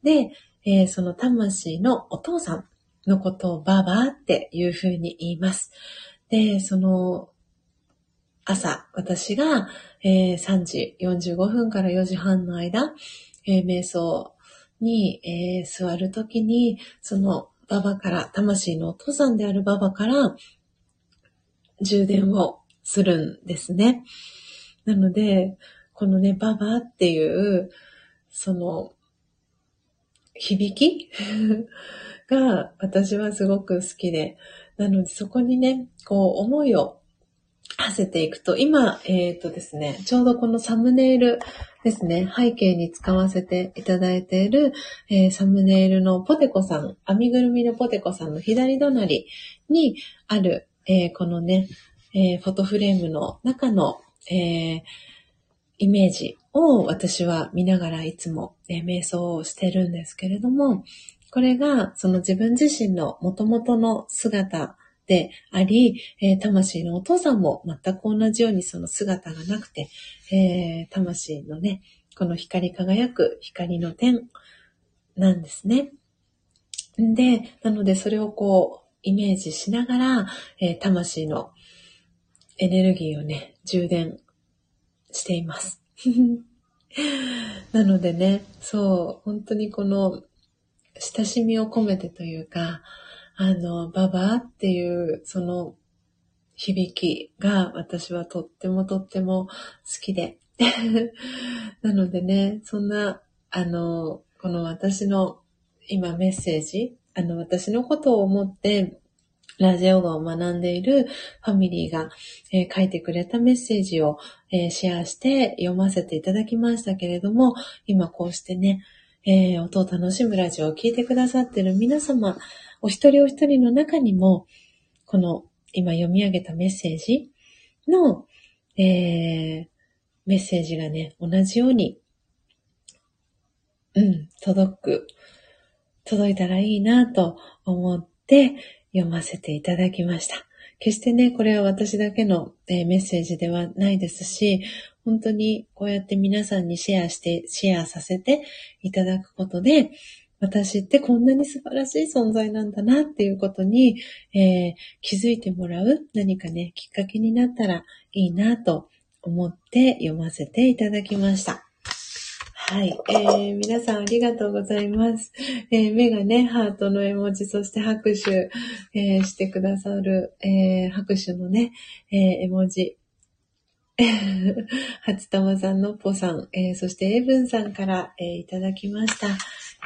で、えー、その魂のお父さんのことをババっていうふうに言います。で、その、朝、私が、えー、3時45分から4時半の間、えー、瞑想に、えー、座るときに、そのババから、魂のお父さんであるババから、充電をするんですね。なので、このね、ババっていう、その、響き？(laughs) が私はすごく好きで、なのでそこにね、こう思いを馳せていくと、今、えっ、ー、とですね、ちょうどこのサムネイルですね、背景に使わせていただいている、えー、サムネイルのポテコさん、編みぐるみのポテコさんの左隣にある、えー、このね、え、フォトフレームの中の、えイメージを私は見ながらいつも、え瞑想をしてるんですけれども、これがその自分自身の元々の姿であり、えー、魂のお父さんも全く同じようにその姿がなくて、えー、魂のね、この光り輝く光の点なんですね。で、なのでそれをこう、イメージしながら、えー、魂のエネルギーをね、充電しています。(laughs) なのでね、そう、本当にこの、親しみを込めてというか、あの、ババっていう、その、響きが私はとってもとっても好きで。(laughs) なのでね、そんな、あの、この私の今メッセージ、あの、私のことを思って、ラジオ語を学んでいるファミリーが、えー、書いてくれたメッセージを、えー、シェアして読ませていただきましたけれども、今こうしてね、えー、音を楽しむラジオを聴いてくださっている皆様、お一人お一人の中にも、この今読み上げたメッセージの、えー、メッセージがね、同じように、うん、届く、届いたらいいなと思って読ませていただきました。決してね、これは私だけの、えー、メッセージではないですし、本当にこうやって皆さんにシェアして、シェアさせていただくことで、私ってこんなに素晴らしい存在なんだなっていうことに、えー、気づいてもらう何かね、きっかけになったらいいなと思って読ませていただきました。はい。えー、皆さんありがとうございます。えー、目がね、ハートの絵文字、そして拍手、えー、してくださる、えー、拍手のね、え、絵文字。(laughs) 初玉さんのっぽさん、え、そしてエブンさんから、え、いただきました。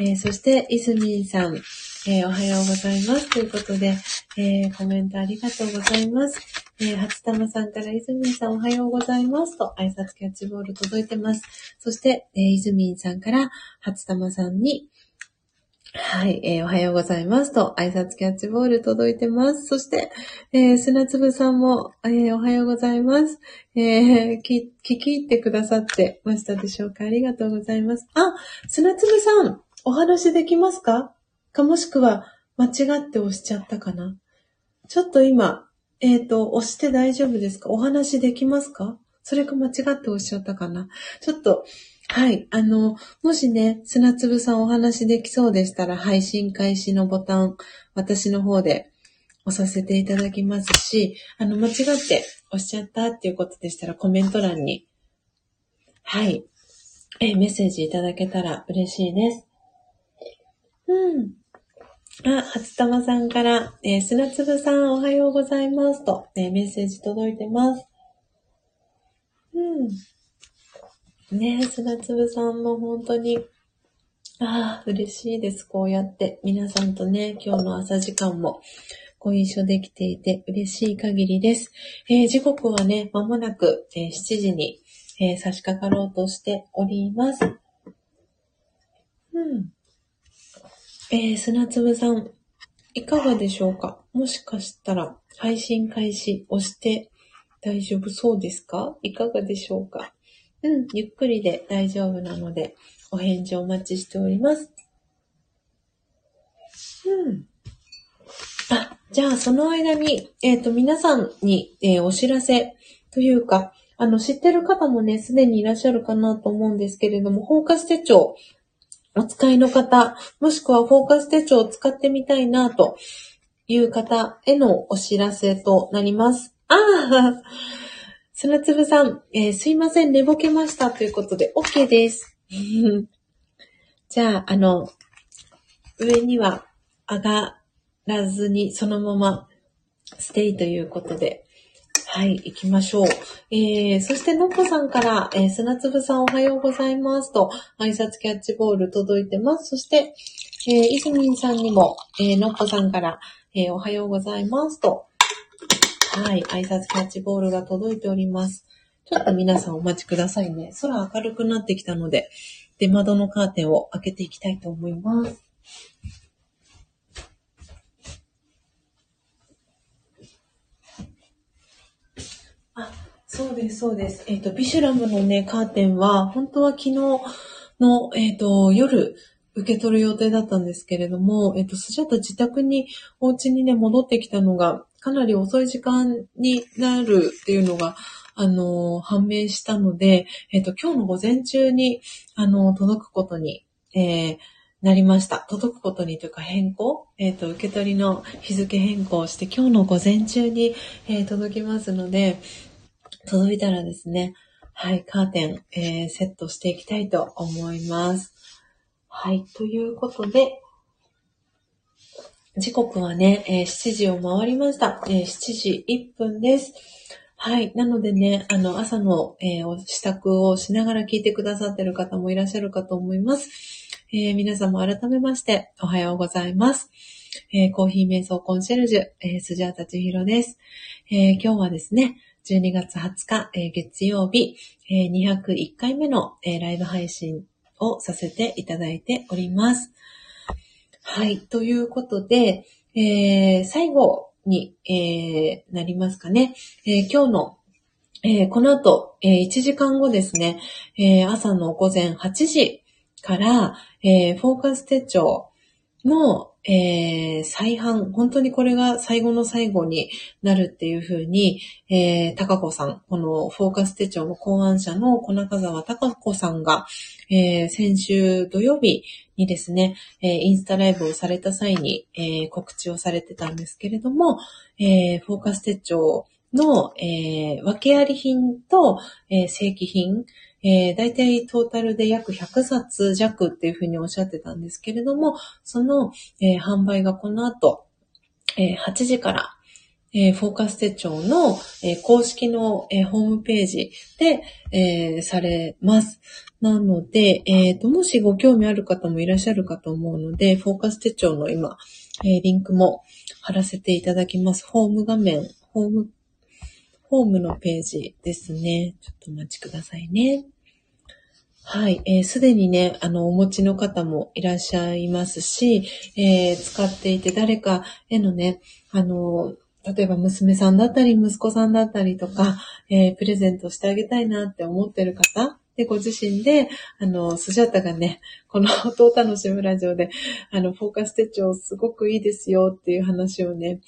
え、そして、イスミンさん、えー、おはようございます。ということで、えー、コメントありがとうございます。えー、初玉さんからイズミンさんおはようございますと挨拶キャッチボール届いてます。そして、えー、イズミンさんから初玉さんに、はい、えー、おはようございますと挨拶キャッチボール届いてます。そして、えー、砂粒さんも、えー、おはようございます。えー、聞き入ってくださってましたでしょうか？ありがとうございます。あ、砂粒さんお話できますか？かもしくは、間違って押しちゃったかなちょっと今、えっ、ー、と、押して大丈夫ですか？お話できますか？それか間違って押しちゃったかな？ちょっと、はい。あの、もしね、砂粒さんお話できそうでしたら、配信開始のボタン、私の方で押させていただきますし、あの、間違って押しちゃったっていうことでしたら、コメント欄に、はい、えメッセージいただけたら嬉しいです。うん。あ、初玉さんから、えー、砂粒さんおはようございますと、えー、メッセージ届いてます。うん。ね砂粒さんも本当に、ああ、嬉しいです。こうやって、皆さんとね、今日の朝時間もご一緒できていて嬉しい限りです。えー、時刻はね、まもなく、え7時に、え差し掛かろうとしております。うん。えー、砂粒さん、いかがでしょうか？もしかしたら、配信開始押して大丈夫そうですか？いかがでしょうか？うん、ゆっくりで大丈夫なので、お返事お待ちしております。うん。あ、じゃあその間に、えっ、ー、と、皆さんに、えー、お知らせというか、あの、知ってる方もね、すでにいらっしゃるかなと思うんですけれども、包括手帳、お使いの方、もしくはフォーカス手帳を使ってみたいなという方へのお知らせとなります。ああ、砂粒さん、えー、すいません、寝ぼけましたということで、OK です。(laughs) じゃあ、あの、上には上がらずに、そのままステイということで、はい、行きましょう。えー、そして、のっぽさんから、えー、砂粒さんおはようございますと、挨拶キャッチボール届いてます。そして、えー、いずみんさんにも、えー、のっぽさんから、えー、おはようございますと、はい、挨拶キャッチボールが届いております。ちょっと皆さんお待ちくださいね。空明るくなってきたので、出窓のカーテンを開けていきたいと思います。そうです、そうです。えっ、ー、と、ビシュラムのね、カーテンは、本当は昨日の、えっ、ー、と、夜、受け取る予定だったんですけれども、えっ、ー、と、スジャタ自宅に、お家にね、戻ってきたのが、かなり遅い時間になるっていうのが、あの、判明したので、えっ、と、今日の午前中に、あの、届くことに、え、なりました。届くことにというか変更？えっ、ー、と、受け取りの日付変更して今日の午前中に、えー、届きますので、届いたらですね、はい、カーテン、えー、セットしていきたいと思います。はい、ということで、時刻はね、えー、7時を回りました。えー、7時1分です。はい。なのでね、あの、朝の、えー、支度をしながら聞いてくださってる方もいらっしゃるかと思います。えー、皆様改めまして、おはようございます。えー、コーヒー瞑想コンシェルジュ、えー、スジャータチヒロです。え今日はですね、12月20日、えー、月曜日、えー、201回目の、えー、ライブ配信をさせていただいております。はい。ということで、えー、最後に、えー、なりますかね。えー、今日の、えー、この後、えー、1時間後ですね、えー、朝の午前8時から、えー、フォーカス手帳の、えー、再販、本当にこれが最後の最後になるっていうふうに、えー、高子さん、このフォーカス手帳の考案者の小中沢高子さんが、えー、先週土曜日にですね、えー、インスタライブをされた際に、えー、告知をされてたんですけれども、えー、フォーカス手帳の、えー、訳あり品と、えー、正規品、えー、大体トータルで約100冊弱っていうふうにおっしゃってたんですけれども、その、えー、販売がこの後、えー、8時から、えー、フォーカス手帳の、えー、公式の、えー、ホームページで、え、されます。なので、えーと、もしご興味ある方もいらっしゃるかと思うので、フォーカス手帳の今、え、リンクも貼らせていただきます。ホーム画面、ホームホームのページですね。ちょっとお待ちくださいね。はい。えー、すでにね、あの、お持ちの方もいらっしゃいますし、えー、使っていて誰かへのね、あの、例えば娘さんだったり、息子さんだったりとか、えー、プレゼントしてあげたいなって思ってる方、で、ご自身で、あの、スジャタがね、この音を楽しむラジオで、あの、フォーカス手帳すごくいいですよっていう話をね、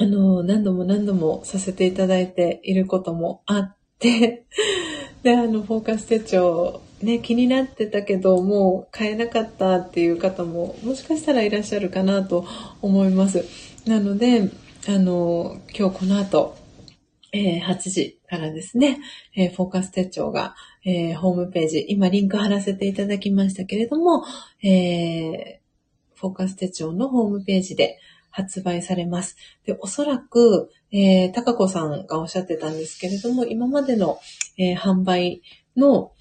あの、何度も何度もさせていただいていることもあって、(laughs) で、あの、フォーカス手帳、ね、気になってたけど、もう買えなかったっていう方も、もしかしたらいらっしゃるかなと思います。なので、あの、今日この後、えー、8時からですね、えー、フォーカス手帳が、えー、ホームページ、今リンク貼らせていただきましたけれども、えフォーカス手帳のホームページで、発売されます。で、おそらく、えー、高子さんがおっしゃってたんですけれども、今までの、えー、販売の、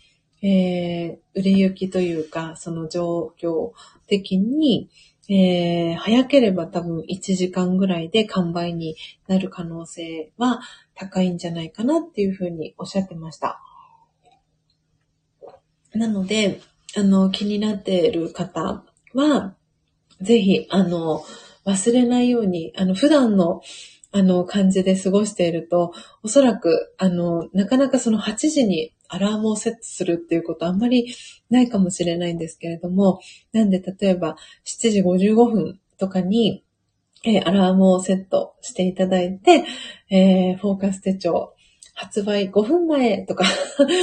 えー、売れ行きというか、その状況的に、えー、早ければ多分1時間ぐらいで完売になる可能性は高いんじゃないかなっていうふうにおっしゃってました。なので、あの、気になっている方は、ぜひ、あの、忘れないように、あの、普段の、あの、感じで過ごしていると、おそらく、あの、なかなかその8時にアラームをセットするっていうことあんまりないかもしれないんですけれども、なんで例えば7時55分とかに、えー、アラームをセットしていただいて、えー、フォーカス手帳発売5分前とか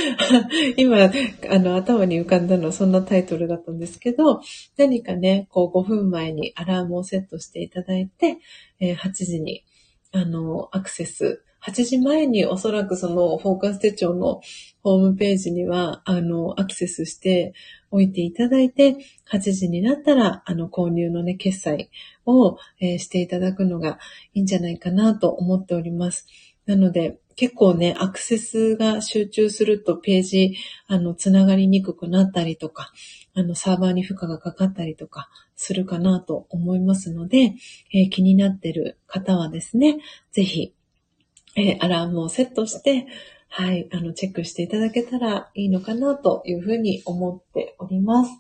(laughs) 今、あの、頭に浮かんだのはそんなタイトルだったんですけど、何かね、こう5分前にアラームをセットしていただいて、えー、8時に、あの、アクセス、8時前におそらくそのフォーカス手帳のホームページには、あの、アクセスしておいていただいて、8時になったら、あの、購入のね、決済を、えー、していただくのがいいんじゃないかなと思っております。なので、結構ね、アクセスが集中するとページ、あの、つながりにくくなったりとか、あの、サーバーに負荷がかかったりとかするかなと思いますので、えー、気になってる方はですね、ぜひ、えー、アラームをセットして、はい、あの、チェックしていただけたらいいのかなというふうに思っております。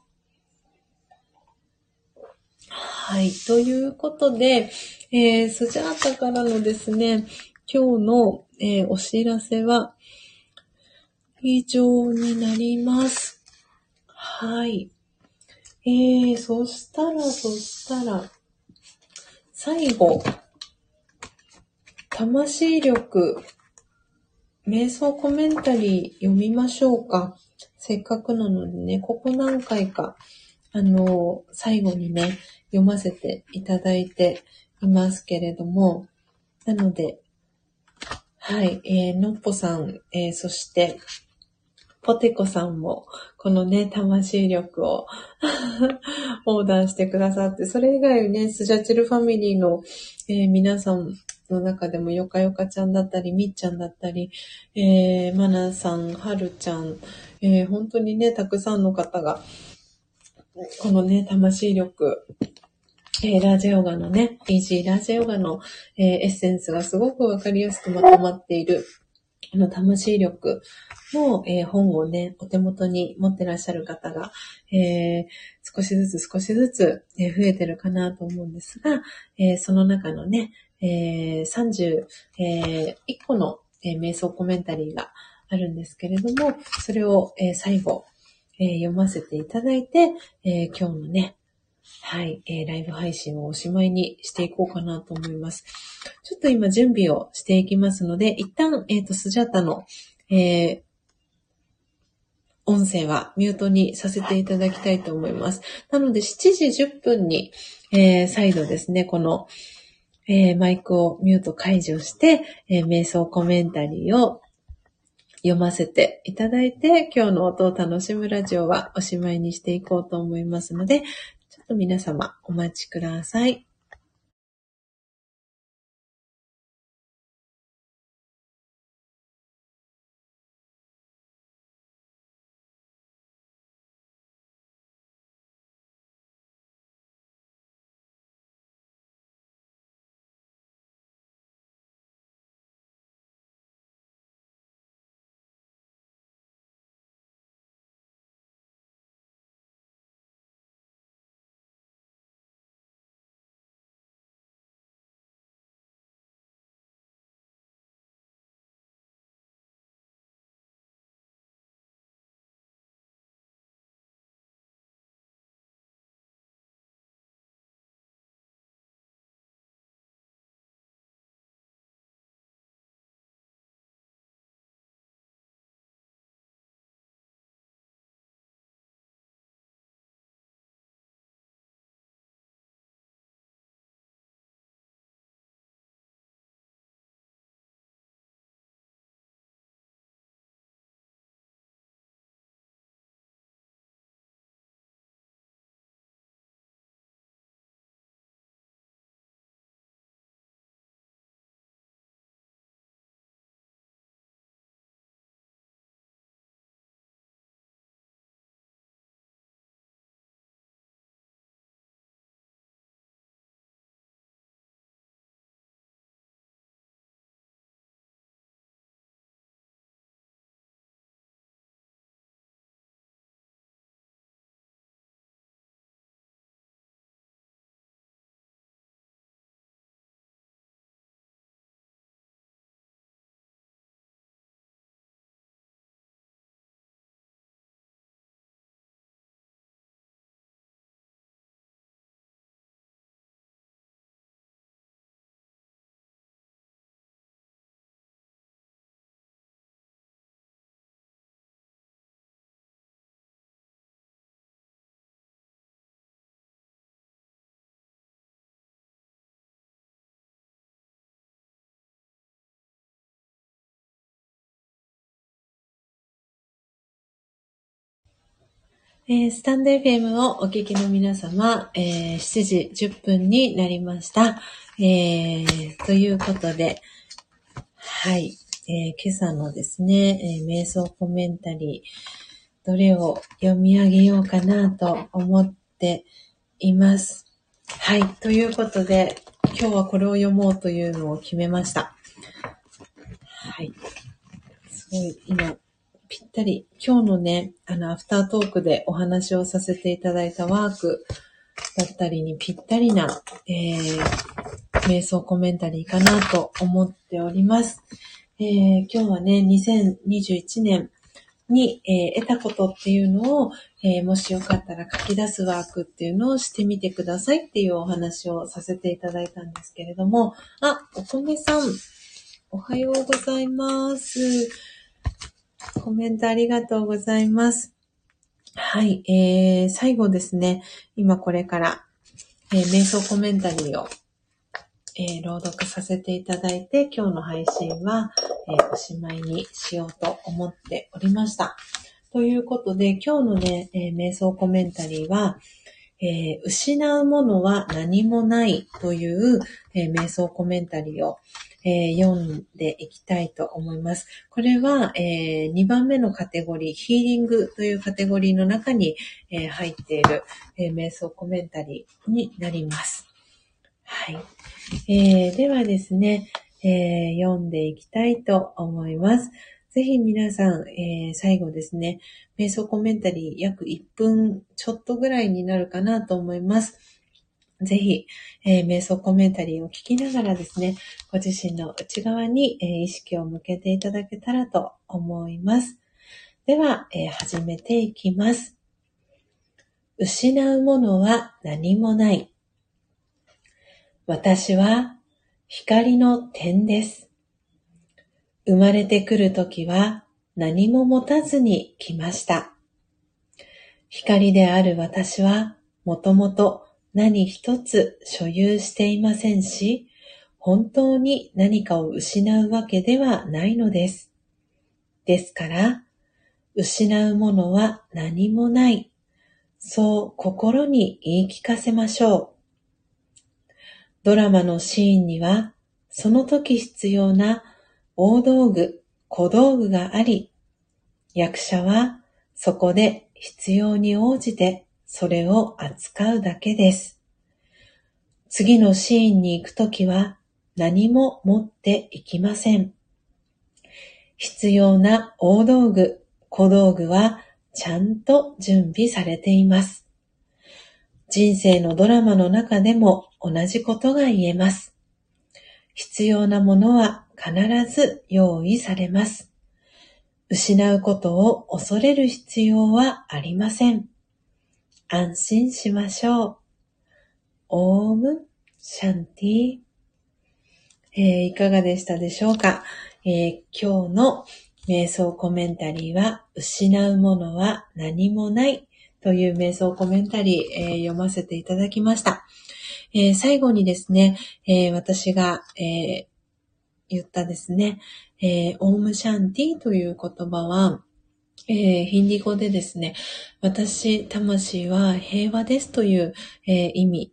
はい、ということで、えー、スジャータからのですね、今日の、えー、お知らせは以上になります。はい。えー、そしたら、そしたら、最後、魂力、瞑想コメンタリー読みましょうか。せっかくなのでね、ここ何回か、あの、最後にね、読ませていただいていますけれども、なので、はい、えー、のっぽさん、えー、そして、ポテコさんも、このね、魂力をオーダーしてくださって、それ以外ね、スジャチルファミリーの、えー、皆さんの中でもよかよかちゃんだったり、みっちゃんだったり、えー、まなさん、はるちゃん、えー、本当にね、たくさんの方が、このね、魂力、えー、ラージヨガのね、イージーラージヨガの、えー、エッセンスがすごくわかりやすくまとまっている、あの、魂力の、えー、本をね、お手元に持ってらっしゃる方が、えー、少しずつ少しずつ、えー、増えてるかなと思うんですが、えー、その中のね、えー、31個の、えー、瞑想コメンタリーがあるんですけれども、それを、えー、最後、えー、読ませていただいて、えー、今日のね、はい、えー、ライブ配信をおしまいにしていこうかなと思います。ちょっと今準備をしていきますので、一旦、えっ、ー、と、スジャタの、えー、音声はミュートにさせていただきたいと思います。なので、7時10分に、えー、再度ですね、この、えー、マイクをミュート解除して、えー、瞑想コメンタリーを読ませていただいて、今日の音を楽しむラジオはおしまいにしていこうと思いますので、皆様お待ちください。えー、スタンド FM をお聞きの皆様、えー、7時10分になりました。えー、ということで、はい、え今朝のですね、え瞑想コメンタリー、どれを読み上げようかなと思っています。はい、ということで、今日はこれを読もうというのを決めました。はい。すごい、今、ったり、今日のね、あの、アフタートークでお話をさせていただいたワークだったりにぴったりな、えー、瞑想コメンタリーかなと思っております。えー、今日はね、2021年に、えー、得たことっていうのを、えー、もしよかったら書き出すワークっていうのをしてみてくださいっていうお話をさせていただいたんですけれども、あ、お米さん、おはようございます。コメントありがとうございます。はい、えー、最後ですね、今これから、えー、瞑想コメンタリーを、えー、朗読させていただいて、今日の配信は、えー、おしまいにしようと思っておりました。ということで、今日のね、えー、瞑想コメンタリーは、えー、失うものは何もないという、えー、瞑想コメンタリーを、えー、読んでいきたいと思います。これは、え2番目のカテゴリー、ヒーリングというカテゴリーの中に、え入っている、え瞑想コメンタリーになります。はい。えではですね、え読んでいきたいと思います。ぜひ皆さん、えー、最後ですね、瞑想コメンタリー約1分ちょっとぐらいになるかなと思います。ぜひ、えー、瞑想コメンタリーを聞きながらですね、ご自身の内側に、えー、意識を向けていただけたらと思います。では、えー、始めていきます。失うものは何もない。私は光の点です。生まれてくるときは何も持たずに来ました。光である私はもともと何一つ所有していませんし、本当に何かを失うわけではないのです。ですから、失うものは何もない。そう心に言い聞かせましょう。ドラマのシーンには、その時必要な大道具、小道具があり、役者はそこで必要に応じてそれを扱うだけです。次のシーンに行くときは何も持っていきません。必要な大道具、小道具はちゃんと準備されています。人生のドラマの中でも同じことが言えます。必要なものは必ず用意されます。失うことを恐れる必要はありません。安心しましょう。オームシャンティえー、いかがでしたでしょうか、えー、今日の瞑想コメンタリーは、失うものは何もないという瞑想コメンタリー、えー、読ませていただきました。えー、最後にですね、えー、私が、え言ったですね、えオームシャンティという言葉は、えー、ヒンディ語でですね、私、魂は平和ですという、えー、意味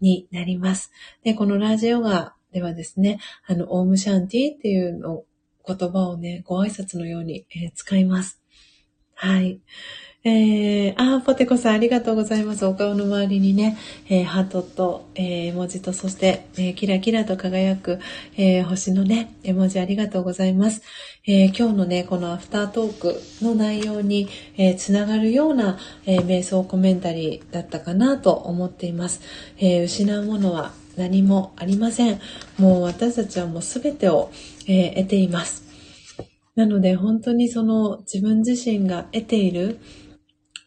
になります。で、このラジオガではですね、あの、オームシャンティっていうの言葉をね、ご挨拶のように、えー、使います。はい。えー、あ、ポテコさんありがとうございます。お顔の周りにね、えー、ハートと、えー、絵文字と、そして、えー、キラキラと輝く、えー、星のね、絵文字ありがとうございます。えー、今日のね、このアフタートークの内容に、えー、つながるような、えー、瞑想コメンタリーだったかなと思っています。えー、失うものは何もありません。もう私たちはもうすべてを、えー、得ています。なので本当にその自分自身が得ている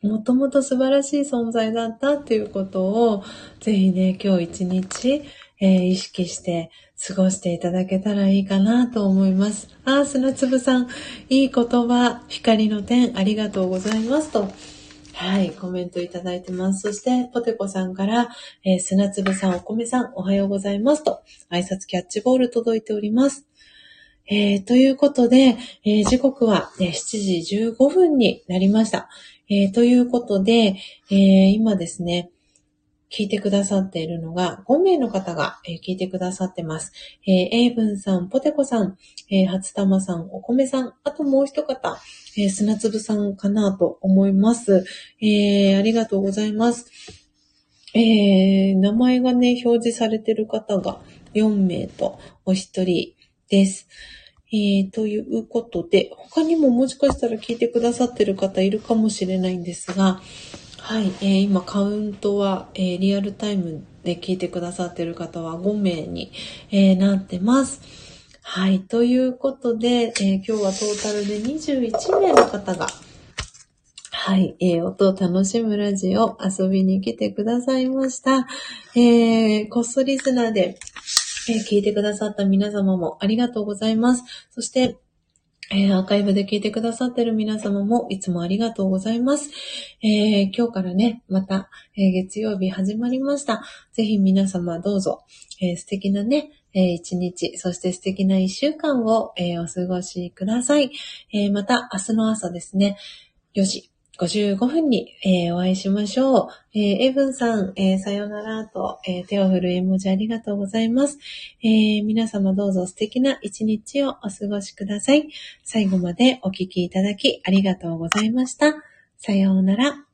もともと素晴らしい存在だったっていうことを、ぜひね、今日一日、えー、意識して過ごしていただけたらいいかなと思います。あ、砂粒さん、いい言葉、光の点、ありがとうございますと。はい、コメントいただいてます。そして、ポテコさんから、えー、砂粒さん、お米さん、おはようございますと、挨拶キャッチボール届いております。えー、ということで、えー、時刻は、ね、7時15分になりました。えー、ということで、えー、今ですね、聞いてくださっているのが、5名の方が、え聞いてくださってます。えー、エイブンさん、ポテコさん、えー、初玉さん、お米さん、あともう一方、えー、砂粒さんかなと思います。えー、ありがとうございます。えー、名前がね、表示されてる方が4名とお一人です。えー、ということで、他にももしかしたら聞いてくださってる方いるかもしれないんですが、はい、えー、今カウントは、えー、リアルタイムで聞いてくださってる方は5名に、えー、なってます。はい、ということで、え今日はトータルで21名の方が、はい、えー、音を楽しむラジオ遊びに来てくださいました。えー、こっそリスナーで、聞いてくださった皆様もありがとうございます。そして、えー、アーカイブで聞いてくださってる皆様もいつもありがとうございます。えー、今日からね、また、えー、月曜日始まりました。ぜひ皆様どうぞ、え素敵なね、え一日、そして素敵な一週間を、えお過ごしください。えまた明日の朝ですね、4時55分に、えー、お会いしましょう。えー、エブンさん、えー、さよならと、え手を振る絵文字ありがとうございます。え皆様どうぞ素敵な一日をお過ごしください。最後までお聴きいただきありがとうございました。さようなら。